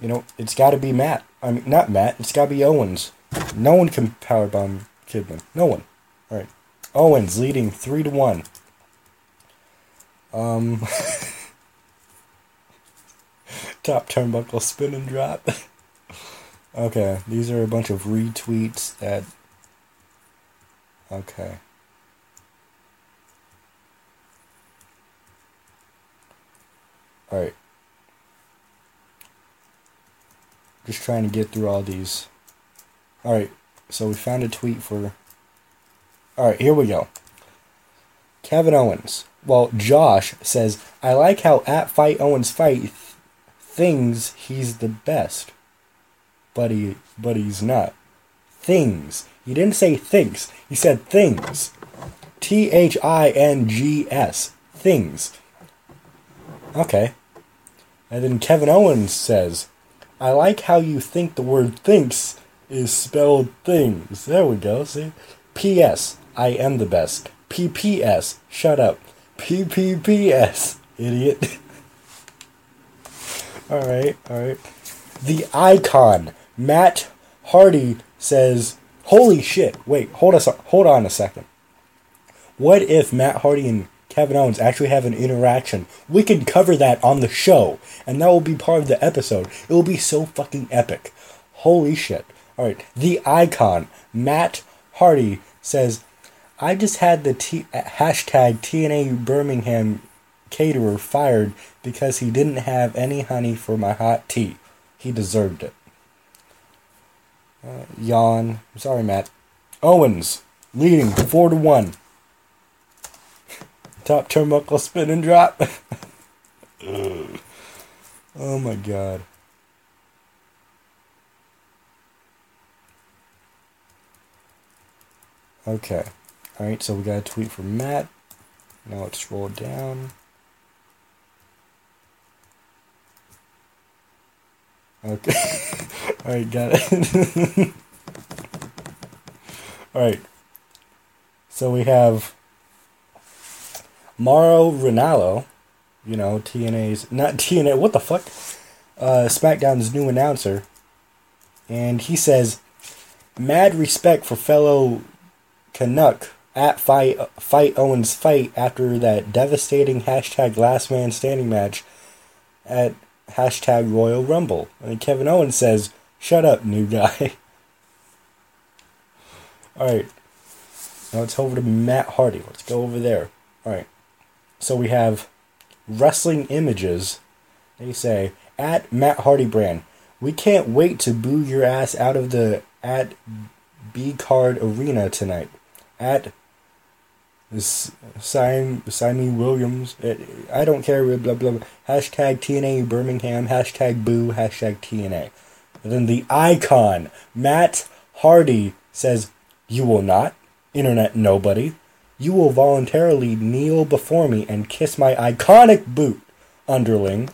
you know, it's got to be Matt. I mean, not Matt. It's got to be Owens. No one can powerbomb Kidman. No one. All right. Owens leading three to one. Um, <laughs> top turnbuckle spin and drop. <laughs> okay, these are a bunch of retweets that. Okay. All right. Just trying to get through all these. Alright, so we found a tweet for. Alright, here we go. Kevin Owens. Well, Josh says, I like how at Fight Owens Fight th- things he's the best. But he but he's not. Things. He didn't say thinks. He said things. T H I N G S. Things. Okay. And then Kevin Owens says, I like how you think the word thinks is spelled things. There we go, see? P.S. I am the best. P.P.S. Shut up. P.P.P.S. Idiot. <laughs> alright, alright. The icon, Matt Hardy, says, Holy shit. Wait, hold, us, hold on a second. What if Matt Hardy and Kevin Owens actually have an interaction. We can cover that on the show, and that will be part of the episode. It will be so fucking epic. Holy shit. Alright, the icon, Matt Hardy, says, I just had the T- hashtag TNA Birmingham caterer fired because he didn't have any honey for my hot tea. He deserved it. Uh, yawn. Sorry, Matt. Owens, leading 4 to 1. <laughs> Top turnbuckle spin and drop. <laughs> oh my god. Okay. Alright, so we got a tweet from Matt. Now let's scroll down. Okay. <laughs> Alright, got it. <laughs> Alright. So we have Mauro Ranallo, you know, TNA's not <laughs> TNA, what the fuck? Uh SmackDown's new announcer. And he says mad respect for fellow Canuck at fight fight Owens fight after that devastating hashtag last man standing match at hashtag Royal Rumble. And Kevin Owens says, Shut up, new guy. <laughs> Alright. Now let's over to Matt Hardy. Let's go over there. Alright. So we have wrestling images. They say, at Matt Hardy brand, we can't wait to boo your ass out of the at B card arena tonight. At Simon Williams. eh, I don't care. Blah blah. blah. Hashtag TNA Birmingham. Hashtag boo. Hashtag TNA. And then the icon Matt Hardy says, "You will not, internet nobody. You will voluntarily kneel before me and kiss my iconic boot, underling."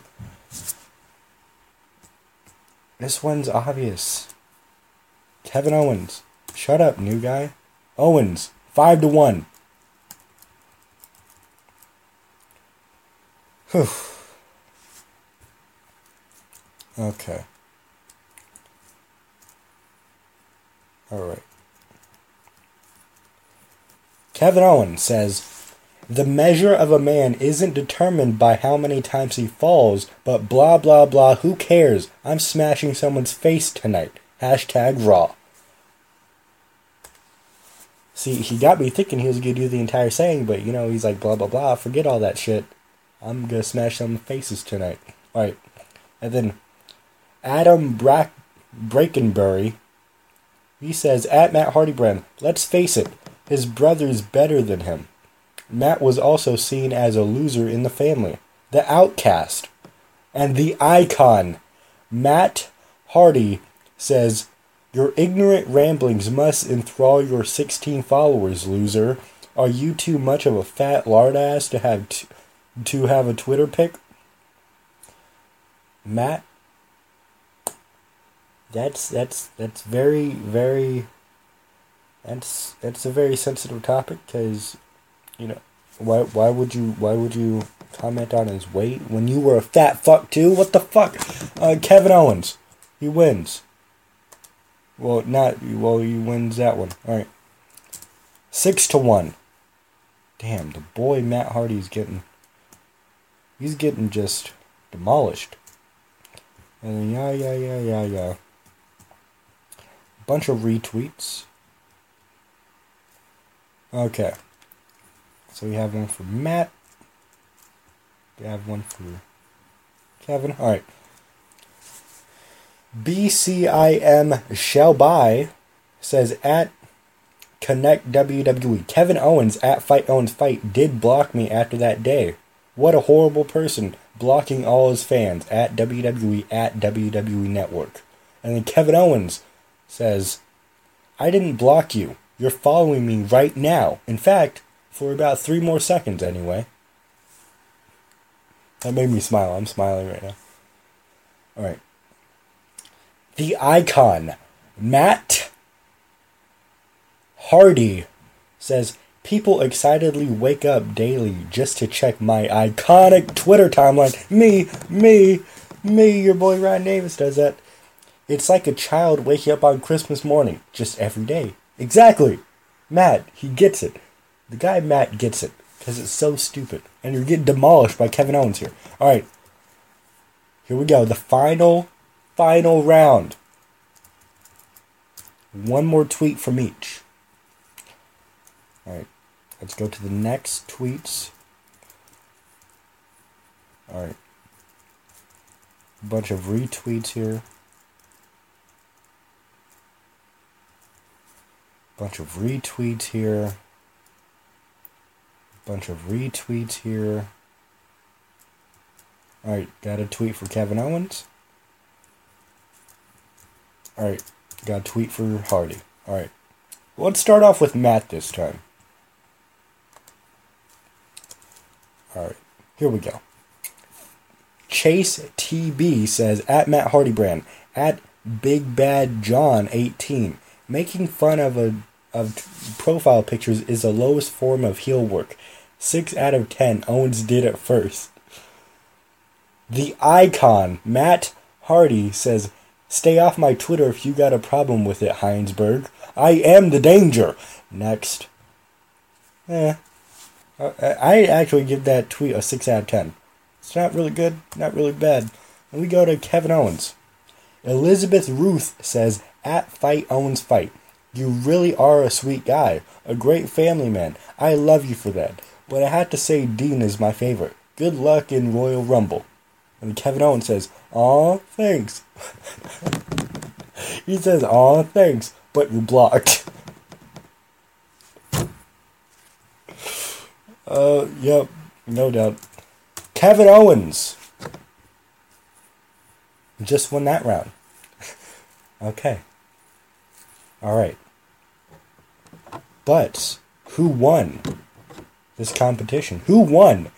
This one's obvious. Kevin Owens. Shut up, new guy. Owens, five to one. Whew. Okay. Alright. Kevin Owen says, The measure of a man isn't determined by how many times he falls, but blah blah blah, who cares? I'm smashing someone's face tonight. Hashtag Raw. See, he got me thinking he was gonna do the entire saying, but you know, he's like blah blah blah, forget all that shit. I'm gonna smash some faces tonight. Alright. And then Adam Brack Brakenbury he says at Matt Hardy brand, let's face it, his brother's better than him. Matt was also seen as a loser in the family, the outcast, and the icon. Matt Hardy says, Your ignorant ramblings must enthrall your 16 followers, loser. Are you too much of a fat lard ass to have t- to have a Twitter pick. Matt? That's that's that's very very that's that's a very sensitive topic because you know why why would you why would you comment on his weight when you were a fat fuck too? What the fuck? Uh, Kevin Owens. He wins. Well not well he wins that one. All right. Six to one. Damn the boy Matt Hardy's getting he's getting just demolished and yeah yeah yeah yeah yeah bunch of retweets. Okay. So we have one for Matt. We have one for Kevin. Alright. BCIM shall buy says at Connect WWE. Kevin Owens at Fight Owens Fight did block me after that day. What a horrible person blocking all his fans at WWE at WWE Network. And then Kevin Owens says, I didn't block you. You're following me right now. In fact, for about three more seconds anyway. That made me smile. I'm smiling right now. Alright. The icon, Matt Hardy, says, People excitedly wake up daily just to check my iconic Twitter timeline. Me, me, me, your boy Ryan Davis does that. It's like a child waking up on Christmas morning, just every day. Exactly. Matt, he gets it. The guy Matt gets it because it's so stupid, and you're getting demolished by Kevin Owens here. All right, here we go. The final, final round. One more tweet from each. All right, let's go to the next tweets. All right, a bunch of retweets here. bunch of retweets here. bunch of retweets here. Alright, got a tweet for Kevin Owens. Alright, got a tweet for Hardy. Alright. Let's start off with Matt this time. Alright, here we go. Chase TB says at Matt Hardy brand at Big Bad John 18 making fun of a of profile pictures is the lowest form of heel work. 6 out of 10 Owens did it first. The icon Matt Hardy says stay off my Twitter if you got a problem with it Heinsberg. I am the danger. Next. Eh. I actually give that tweet a 6 out of 10. It's not really good, not really bad. And we go to Kevin Owens. Elizabeth Ruth says, at Fight Owens Fight. You really are a sweet guy, a great family man. I love you for that. But I have to say Dean is my favorite. Good luck in Royal Rumble. And Kevin Owens says, Aw, thanks. <laughs> he says, Aw, thanks, but you're blocked. <laughs> uh, yep, no doubt. Kevin Owens just won that round. <laughs> okay. All right. But who won this competition? Who won?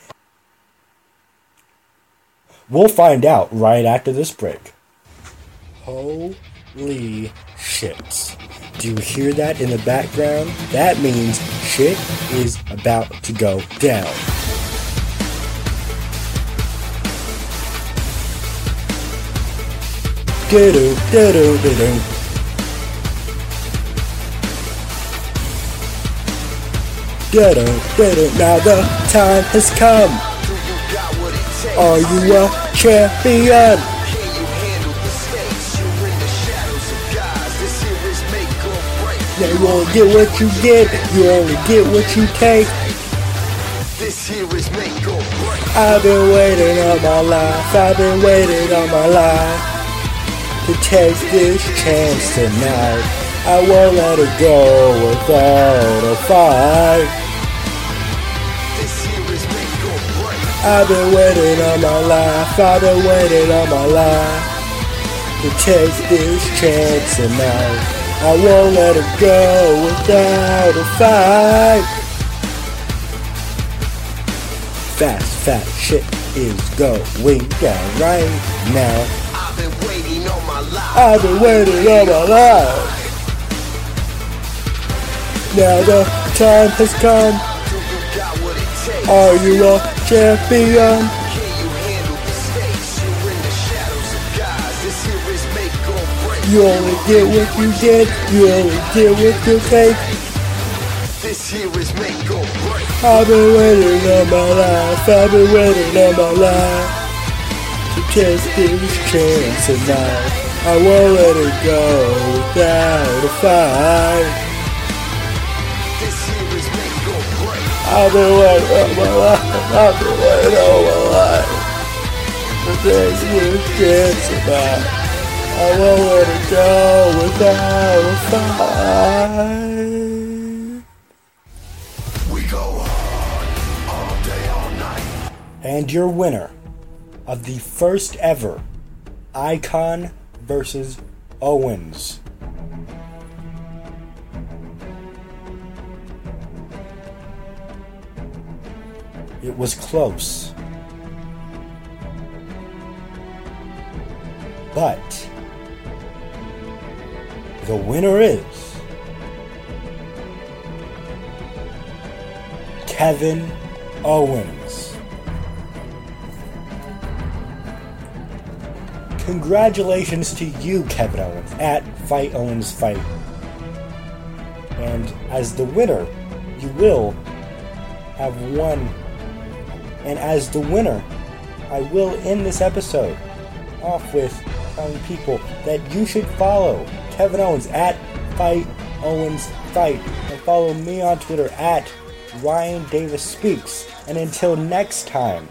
We'll find out right after this break. Holy shit. Do you hear that in the background? That means shit is about to go down. Do-do, do-do. Now the time has come. Are you a champion? Yeah, you only get what you get. You only get what you take. This here is make or break. I've been waiting all my life. I've been waiting all my life to take this chance tonight. I won't let it go without a fight. This here is make or break. I've been waiting all my life. I've been waiting all my life to take this chance tonight. I won't let it go without a fight. Fast, fat shit is going down right now. I've been waiting all my life. I've been waiting all my life. Now the time has come. Do you got what it takes? Are you a champion? You only get what you get. You only get what you take. This here is make or break. I've been waiting all my life. I've been waiting all my life to take this chance tonight. I won't let it go without a fight. This here is make or break. I've been waiting all my life. I've been waiting all my life to take this chance tonight. I won't let it go without a fight. We go hard all day, all night. And your winner of the first ever Icon versus Owens. It was close. But the winner is Kevin Owens. Congratulations to you, Kevin Owens, at Fight Owens Fight. And as the winner, you will have won. And as the winner, I will end this episode off with telling people that you should follow Kevin Owens at Fight Owens Fight and follow me on Twitter at Ryan Davis Speaks. And until next time,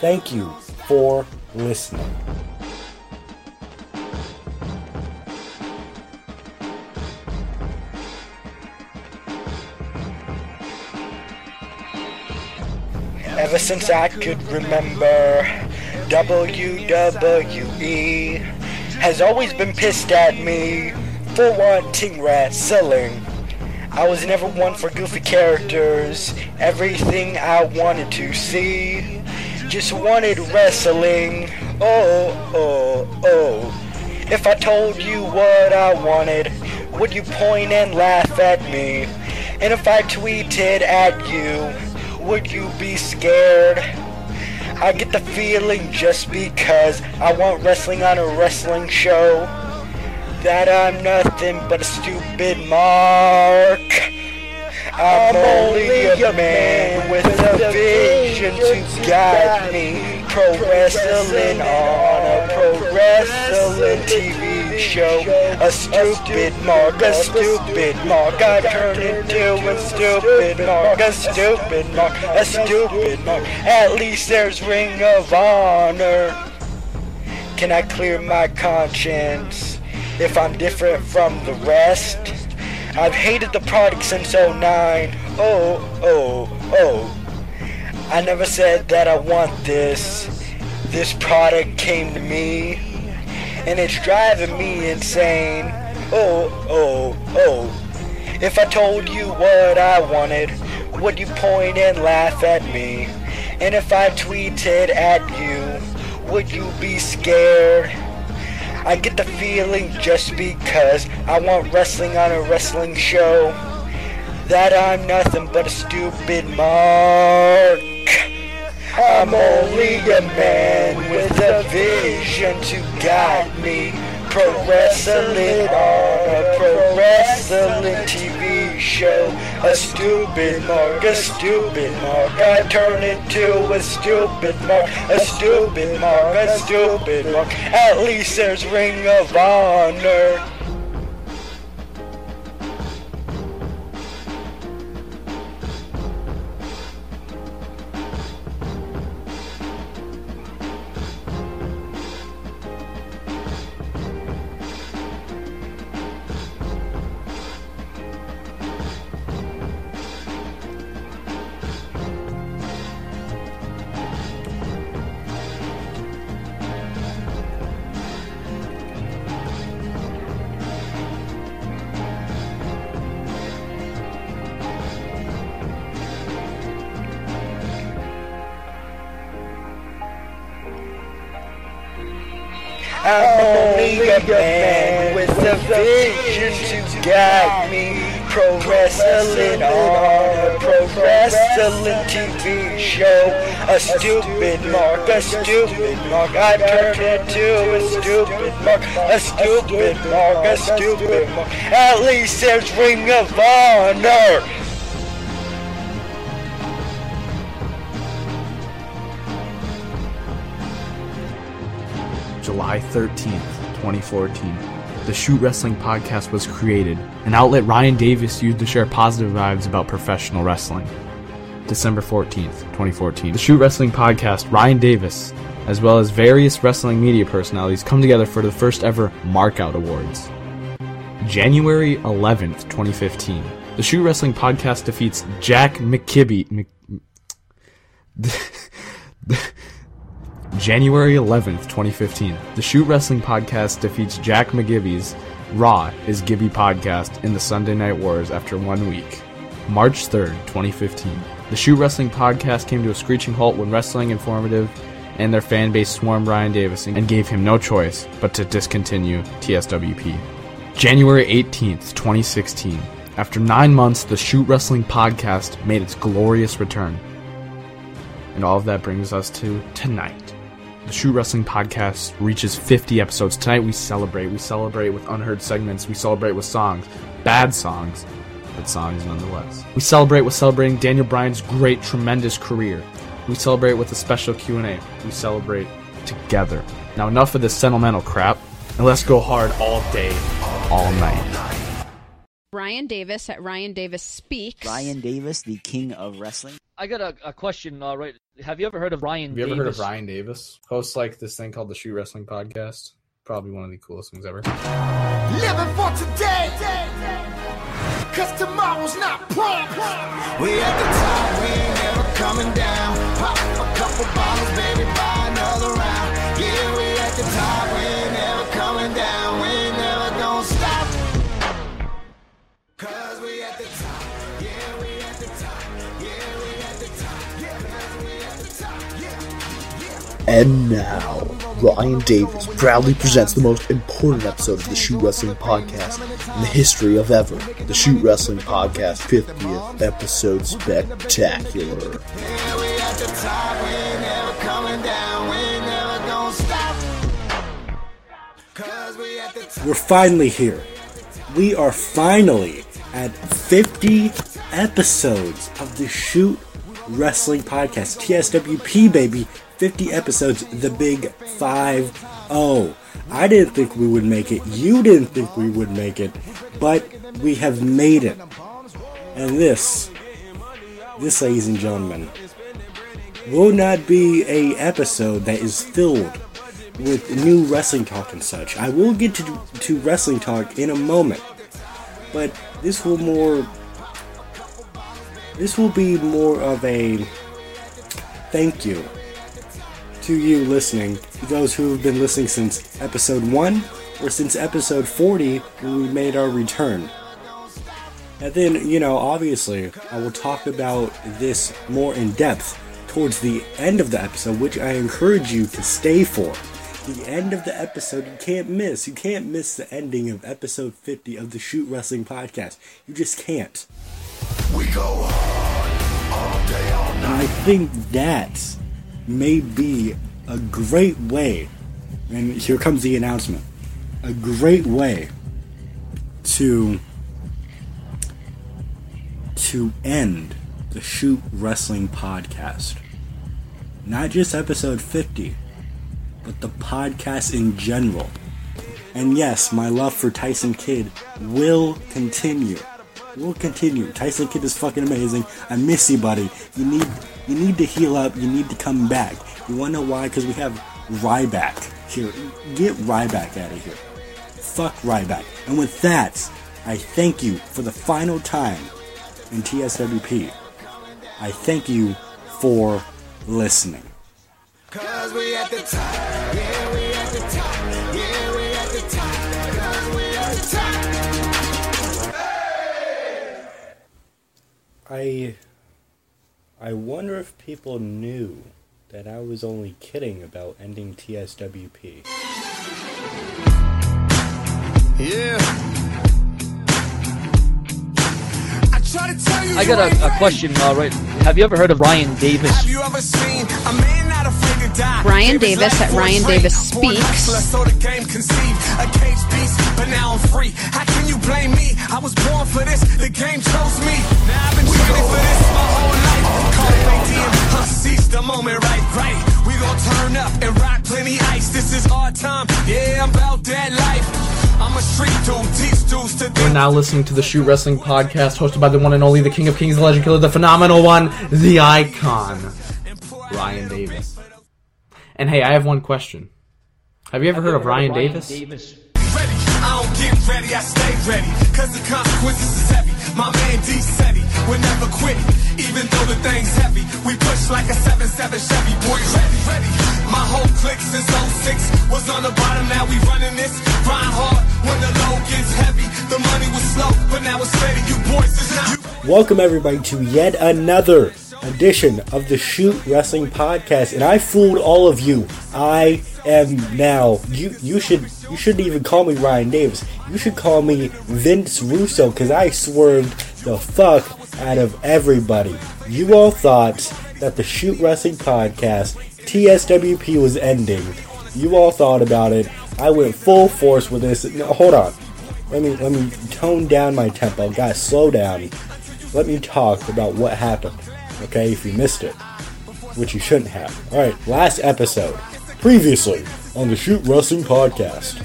thank you for listening. Ever since I could remember, WWE has always been pissed at me for wanting wrestling. I was never one for goofy characters, everything I wanted to see. Just wanted wrestling. Oh, oh, oh. If I told you what I wanted, would you point and laugh at me? And if I tweeted at you, would you be scared? I get the feeling just because I want wrestling on a wrestling show that I'm nothing but a stupid mark. I'm only a man with a vision to guide me. Pro wrestling on a pro wrestling TV show. A stupid mark, a stupid mark. I turn into a stupid mark, a stupid mark, a stupid mark. At least there's Ring of Honor. Can I clear my conscience if I'm different from the rest? I've hated the product since 09. Oh, oh, oh. I never said that I want this. This product came to me, and it's driving me insane. Oh, oh, oh. If I told you what I wanted, would you point and laugh at me? And if I tweeted at you, would you be scared? I get the feeling just because I want wrestling on a wrestling show that I'm nothing but a stupid mark. I'm only a man with a vision to guide me. Pro wrestling on a pro wrestling TV show. A stupid mark, a stupid mark. I turn into a stupid mark, a stupid mark, a stupid mark. At least there's Ring of Honor. Only a man with a vision to guide me. Pro wrestling on a pro wrestling TV show. A stupid mark, a stupid mark. I turned into a stupid mark, a stupid mark, a stupid mark. At least there's Ring of Honor. July 13th, 2014. The Shoot Wrestling Podcast was created, an outlet Ryan Davis used to share positive vibes about professional wrestling. December 14th, 2014. The Shoot Wrestling Podcast, Ryan Davis, as well as various wrestling media personalities come together for the first ever Markout Awards. January 11th, 2015. The Shoot Wrestling Podcast defeats Jack McKibbe. Mc, <laughs> January 11th, 2015. The Shoot Wrestling Podcast defeats Jack McGibby's Raw is Gibby podcast in the Sunday Night Wars after one week. March 3rd, 2015. The Shoot Wrestling Podcast came to a screeching halt when Wrestling Informative and their fan base swarmed Ryan Davis and gave him no choice but to discontinue TSWP. January 18th, 2016. After nine months, the Shoot Wrestling Podcast made its glorious return. And all of that brings us to tonight. The Shoot Wrestling Podcast reaches 50 episodes. Tonight we celebrate. We celebrate with unheard segments. We celebrate with songs. Bad songs, but songs nonetheless. We celebrate with celebrating Daniel Bryan's great, tremendous career. We celebrate with a special Q&A. We celebrate together. Now enough of this sentimental crap, and let's go hard all day, all night. Ryan Davis at Ryan Davis Speaks. Ryan Davis, the king of wrestling. I got a, a question. Uh, right, have you ever heard of Ryan? Have you ever Davis? heard of Ryan Davis? Hosts like this thing called the Shoot Wrestling Podcast. Probably one of the coolest things ever. Living for today. Cause tomorrow's not promised. We at the top, we ain't never coming down. Pop a couple bottles, baby, buy another round. Yeah, we at the top, we ain't never coming down. We ain't never gonna stop. Cause we And now, Ryan Davis proudly presents the most important episode of the Shoot Wrestling Podcast in the history of ever. The Shoot Wrestling Podcast 50th episode spectacular. We're finally here. We are finally at 50 episodes of the Shoot Wrestling Podcast. TSWP, baby. 50 episodes, the big 5 0. I didn't think we would make it. You didn't think we would make it. But we have made it. And this, this, ladies and gentlemen, will not be a episode that is filled with new wrestling talk and such. I will get to to wrestling talk in a moment, but this will more this will be more of a thank you to you listening, to those who have been listening since episode 1 or since episode 40 when we made our return. And then, you know, obviously, I will talk about this more in depth towards the end of the episode, which I encourage you to stay for. The end of the episode, you can't miss. You can't miss the ending of episode 50 of the Shoot Wrestling Podcast. You just can't. We go hard all day, all And I think that may be a great way, and here comes the announcement a great way to to end the Shoot Wrestling Podcast. Not just episode 50, but the podcast in general. And yes, my love for Tyson Kidd will continue. Will continue. Tyson Kidd is fucking amazing. I miss you, buddy. You need you need to heal up. You need to come back. You wanna know why? Because we have Ryback here. Get Ryback out of here. Fuck Ryback. And with that, I thank you for the final time in TSWP. I thank you for listening. I I wonder if people knew that I was only kidding about ending TSWP. Yeah. I try to tell you I got a, a question, uh, right? Have you ever heard of Ryan Davis? Have you ever seen a man not afraid to die? Ryan Davis at Ryan. Davis Born Speaks. hustler, so the game conceived a cage beast, but now I'm free. How can you blame me? I was born for this. The game chose me. Now I've been training for this my whole life. Call it ATM, seize the moment, right, right. We gon' turn up and rock plenty ice. This is our time. Yeah, I'm about that life. We're now listening to the Shoot Wrestling Podcast, hosted by the one and only, the King of Kings, the Legend Killer, the phenomenal one, the icon, Ryan Davis. And hey, I have one question. Have you ever heard, heard of Ryan, Ryan Davis? Davis. I don't get ready, I stay ready. Cause the consequences is heavy. My man D7 we're never quit, even though the thing's heavy. We push like a 7-7 Chevy, boy, ready, ready. My whole clique since 06 was on the bottom, now we running this. Grind hard when the load gets heavy. The money was slow, but now it's steady. You boys is not. Welcome, everybody, to yet another edition of the Shoot Wrestling Podcast, and I fooled all of you. I am now you. You should you shouldn't even call me Ryan Davis. You should call me Vince Russo because I swerved the fuck out of everybody. You all thought that the Shoot Wrestling Podcast TSWP was ending. You all thought about it. I went full force with this. No, hold on. Let me let me tone down my tempo. Guys, slow down. Let me talk about what happened. Okay, if you missed it, which you shouldn't have. All right, last episode. Previously on the Shoot Wrestling Podcast,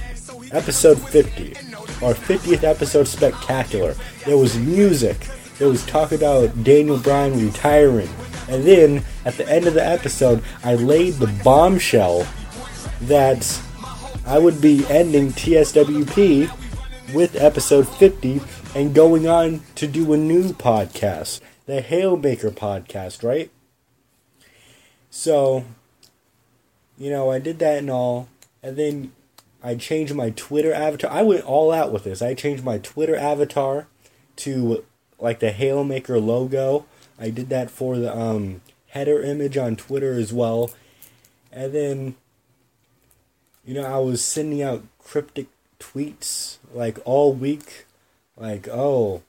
episode 50, our 50th episode spectacular. There was music. There was talk about Daniel Bryan retiring, and then at the end of the episode, I laid the bombshell that I would be ending TSWP with episode 50 and going on to do a new podcast, the Hailmaker podcast, right? So, you know, I did that and all, and then I changed my Twitter avatar. I went all out with this. I changed my Twitter avatar to like the Hailmaker logo. I did that for the um, header image on Twitter as well. And then, you know, I was sending out cryptic tweets like all week. Like, oh,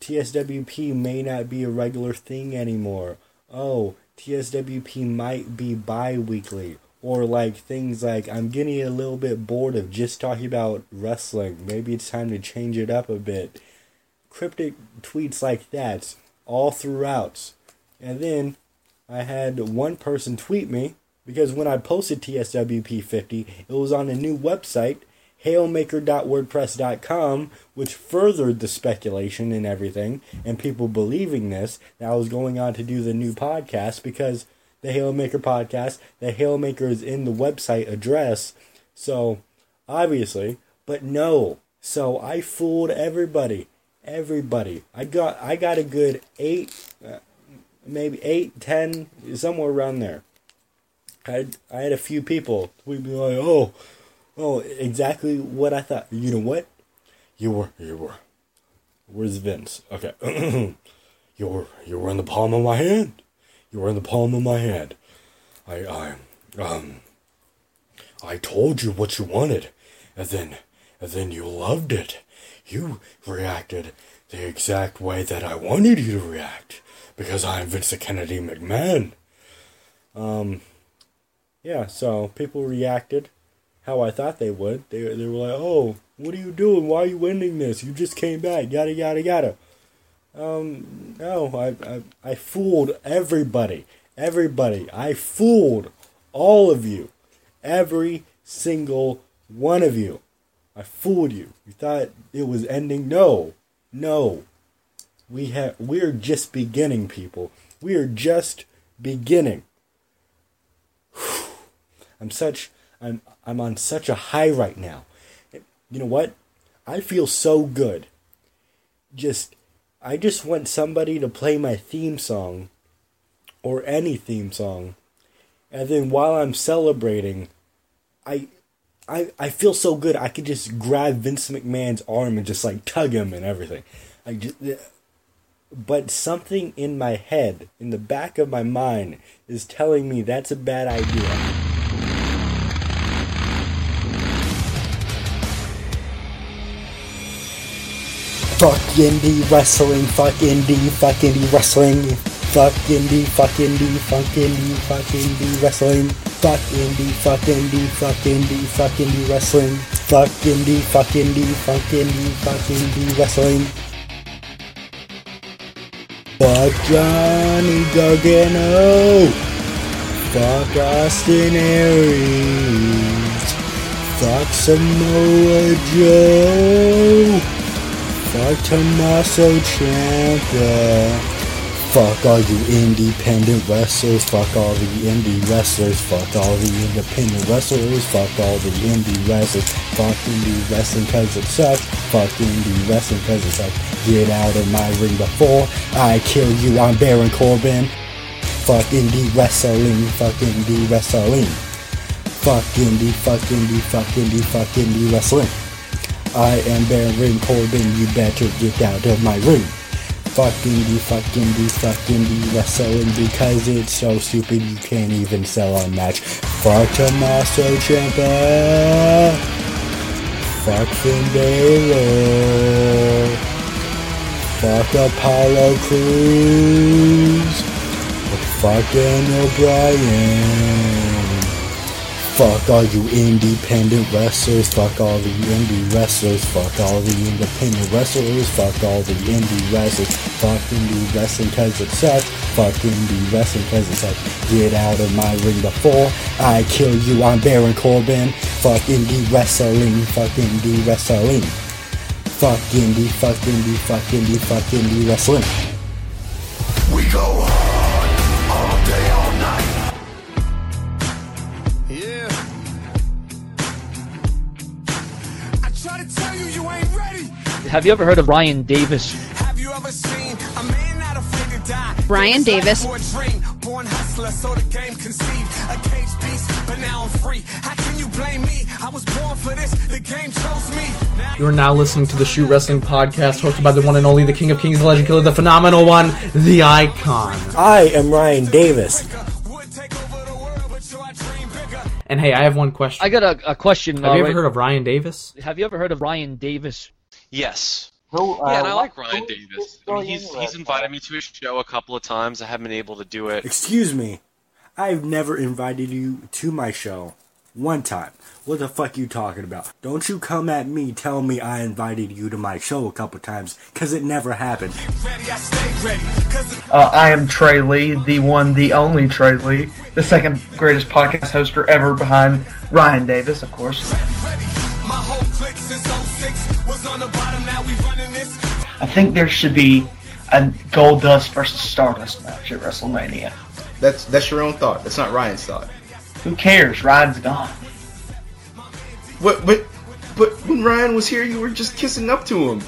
TSWP may not be a regular thing anymore. Oh, TSWP might be bi weekly. Or like things like, I'm getting a little bit bored of just talking about wrestling. Maybe it's time to change it up a bit. Cryptic tweets like that all throughout. And then I had one person tweet me because when I posted TSWP 50, it was on a new website, hailmaker.wordpress.com, which furthered the speculation and everything, and people believing this that I was going on to do the new podcast because the Hailmaker podcast, the Hailmaker is in the website address. So, obviously, but no. So I fooled everybody everybody. I got I got a good eight, uh, maybe eight, ten, somewhere around there. I had, I had a few people we'd be like, oh, oh, exactly what I thought. You know what? You were you were. Where's Vince? Okay, <clears throat> you were you were in the palm of my hand. You were in the palm of my hand. I I um. I told you what you wanted, and then and then you loved it you reacted the exact way that I wanted you to react because I'm Vincent Kennedy McMahon. Um, yeah, so people reacted how I thought they would. They, they were like, oh, what are you doing? Why are you ending this? You just came back, yada, yada, yada. Um, no, I, I, I fooled everybody. Everybody. I fooled all of you. Every single one of you. I fooled you. You thought it was ending. No, no. We have. We're just beginning, people. We are just beginning. <sighs> I'm such. I'm. I'm on such a high right now. You know what? I feel so good. Just. I just want somebody to play my theme song, or any theme song, and then while I'm celebrating, I I, I feel so good. I could just grab Vince McMahon's arm and just like tug him and everything. I just, but something in my head, in the back of my mind, is telling me that's a bad idea. Fuck indie wrestling, fuck indie, fuck indie wrestling, fuck indie, fuck indie, fuck indie, fuck indie wrestling, fuck indie, fuck indie, fuck indie, fuck indie wrestling, fuck indie, fuck indie, fuck indie, fuck indie wrestling. Fuck Johnny Gargano, fuck Austin Aries, fuck Samoa Joe. Fuck Tommaso Ciampa. Fuck all you independent wrestlers. Fuck all the indie wrestlers. Fuck all the independent wrestlers. Fuck all the indie wrestlers. Fuck indie wrestling cause it sucks. Fuck indie wrestling cause it sucks. Get out of my ring before I kill you. I'm Baron Corbin. Fuck indie wrestling. Fuck indie wrestling. Fuck indie, fuck indie, fuck indie, fuck indie wrestling. I am Baron Ring Corbin, you better get out of my ring. Fucking the fucking the fucking the wrestling because it's so stupid you can't even sell a match. Fuck Tommaso Ciampa. Fuck Finn Balor. Fuck Apollo Crews. Fuck Daniel Bryan. Fuck all you independent wrestlers. Fuck all the indie wrestlers. Fuck all the independent wrestlers. Fuck all the indie wrestlers. Fuck indie wrestling cause it sucks. Fuck indie wrestling cause it sucks. Get out of my ring before I kill you. I'm Baron Corbin. Fuck indie wrestling. Fuck indie wrestling. Fuck indie, fuck indie, fuck indie, fuck indie wrestling. We go born for this. The game chose me. Now You are now listening to the Shoot Wrestling Podcast, hosted by the one and only, the King of Kings, the Legend Killer, the phenomenal one, the Icon. I am Ryan Davis. would take over the world, but so I dream bigger. And hey, I have one question. I got a, a question. have you uh, ever heard of Ryan Davis? Have you ever heard of Ryan Davis? Yes. Who, uh, yeah, and I like Ryan Davis. I mean, he's he's invited me to his show a couple of times. I haven't been able to do it. Excuse me. I've never invited you to my show. One time. What the fuck you talking about? Don't you come at me tell me I invited you to my show a couple of times, cause it never happened. Ready, I stay ready. Cause Uh, I am Trey Lee, the one, the only Trey Lee, the second greatest podcast hoster ever behind Ryan Davis, of course. I think there should be a Goldust versus Stardust match at WrestleMania. That's that's your own thought. That's not Ryan's thought. Who cares? Ryan's gone. What? But but when Ryan was here, you were just kissing up to him.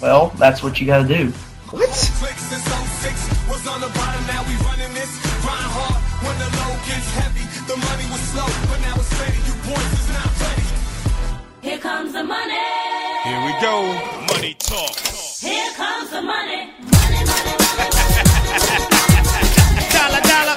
Well, that's what you gotta do. What? Clique since 06 was on the bottom. Now we running this. Grind hard when the load gets heavy. The money was slow, but now it's steady. You boys is not ready. Here comes the money. Here we go. Money talk. Here comes the money. Money, money, money. dollar, dollar.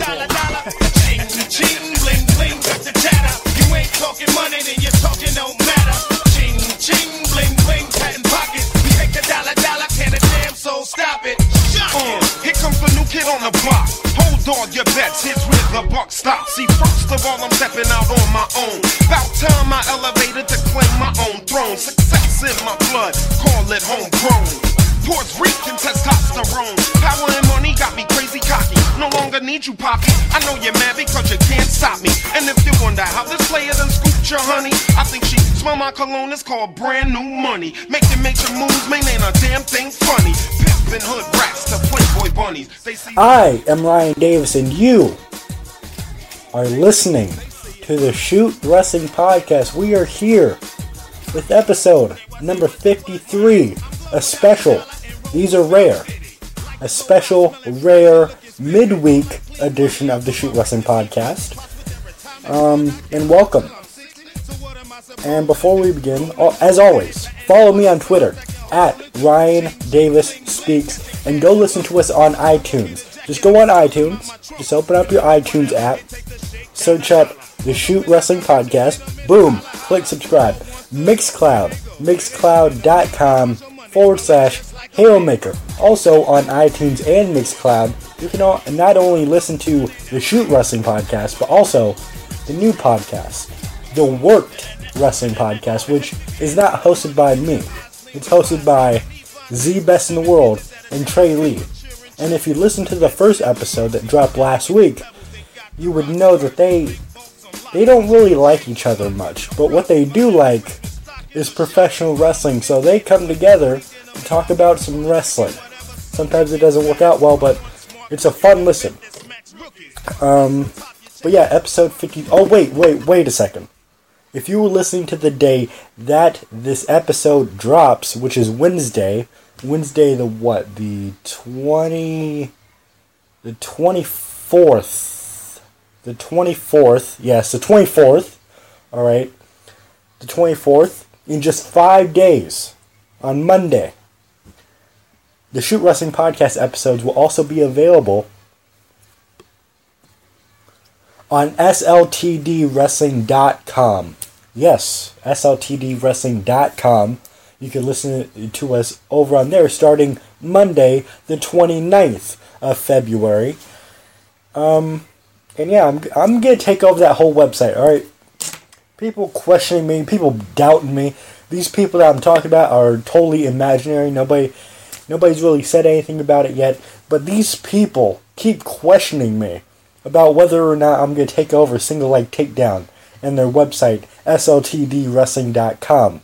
Dollar, dollar. Ching, ching, bling, bling. The chatter. You ain't talking money, then your talking don't matter. Ching, ching, bling, bling. Patent pockets. We take the dollar, dollar. Can a damn soul stop it? Uh, here comes the new kid on the block. Hold all your bets, here's where the buck stops. See, first of all, I'm stepping out on my own. About time I elevated to claim my own throne. Success in my blood, call it homegrown. Puerto Rican testosterone. Power and money got me crazy cocky. No longer need you, Poppy. I know you're mad because you can't stop me. And if you wonder how this player done scooped your honey, I think she smell my cologne. It's called brand new money. Making major moves, man, ain't a damn thing funny. Pimpin' hood rats to Playboy bunnies. I am Ryan Davis, and you are listening to the Shoot Wrestling Podcast. We are here with episode number 53, a special. These are rare. A special, rare, midweek edition of the Shoot Wrestling Podcast. Um, and welcome. And before we begin, as always, follow me on Twitter at Ryan Davis Speaks and go listen to us on iTunes. Just go on iTunes, just open up your iTunes app, search up the Shoot Wrestling Podcast, boom, click subscribe. Mixcloud, mixcloud.com forward slash Hailmaker. Also on iTunes and Mixcloud, you can not only listen to the Shoot Wrestling Podcast, but also the new podcast, the Worked Wrestling Podcast, which is not hosted by me. It's hosted by the best in the world and Trey Lee. And if you listen to the first episode that dropped last week, you would know that they they don't really like each other much. But what they do like is professional wrestling, so they come together to talk about some wrestling. Sometimes it doesn't work out well, but it's a fun listen. Um, but yeah, episode 50. Oh, wait, wait, wait a second. If you were listening to the day that this episode drops, which is Wednesday, Wednesday the what? The 20. The 24th. The 24th. Yes, the 24th. Alright. The 24th. In just five days. On Monday. The Shoot Wrestling Podcast episodes will also be available on SLTDWrestling.com. Yes, SLTDWrestling.com. You can listen to us over on there starting Monday, the 29th of February. Um, and yeah, I'm, I'm going to take over that whole website, alright? People questioning me, people doubting me. These people that I'm talking about are totally imaginary. Nobody, nobody's really said anything about it yet. But these people keep questioning me about whether or not I'm going to take over Single Leg Takedown and their website, SLTDWrestling.com.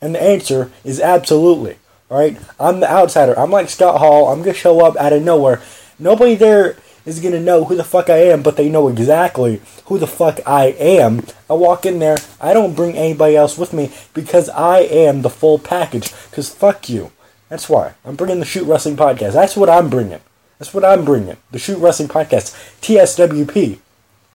And the answer is absolutely. Alright? I'm the outsider. I'm like Scott Hall. I'm going to show up out of nowhere. Nobody there is going to know who the fuck I am, but they know exactly who the fuck I am. I walk in there. I don't bring anybody else with me because I am the full package. Because fuck you. That's why I'm bringing the Shoot Wrestling Podcast. That's what I'm bringing. That's what I'm bringing. The Shoot Wrestling Podcast, TSWP.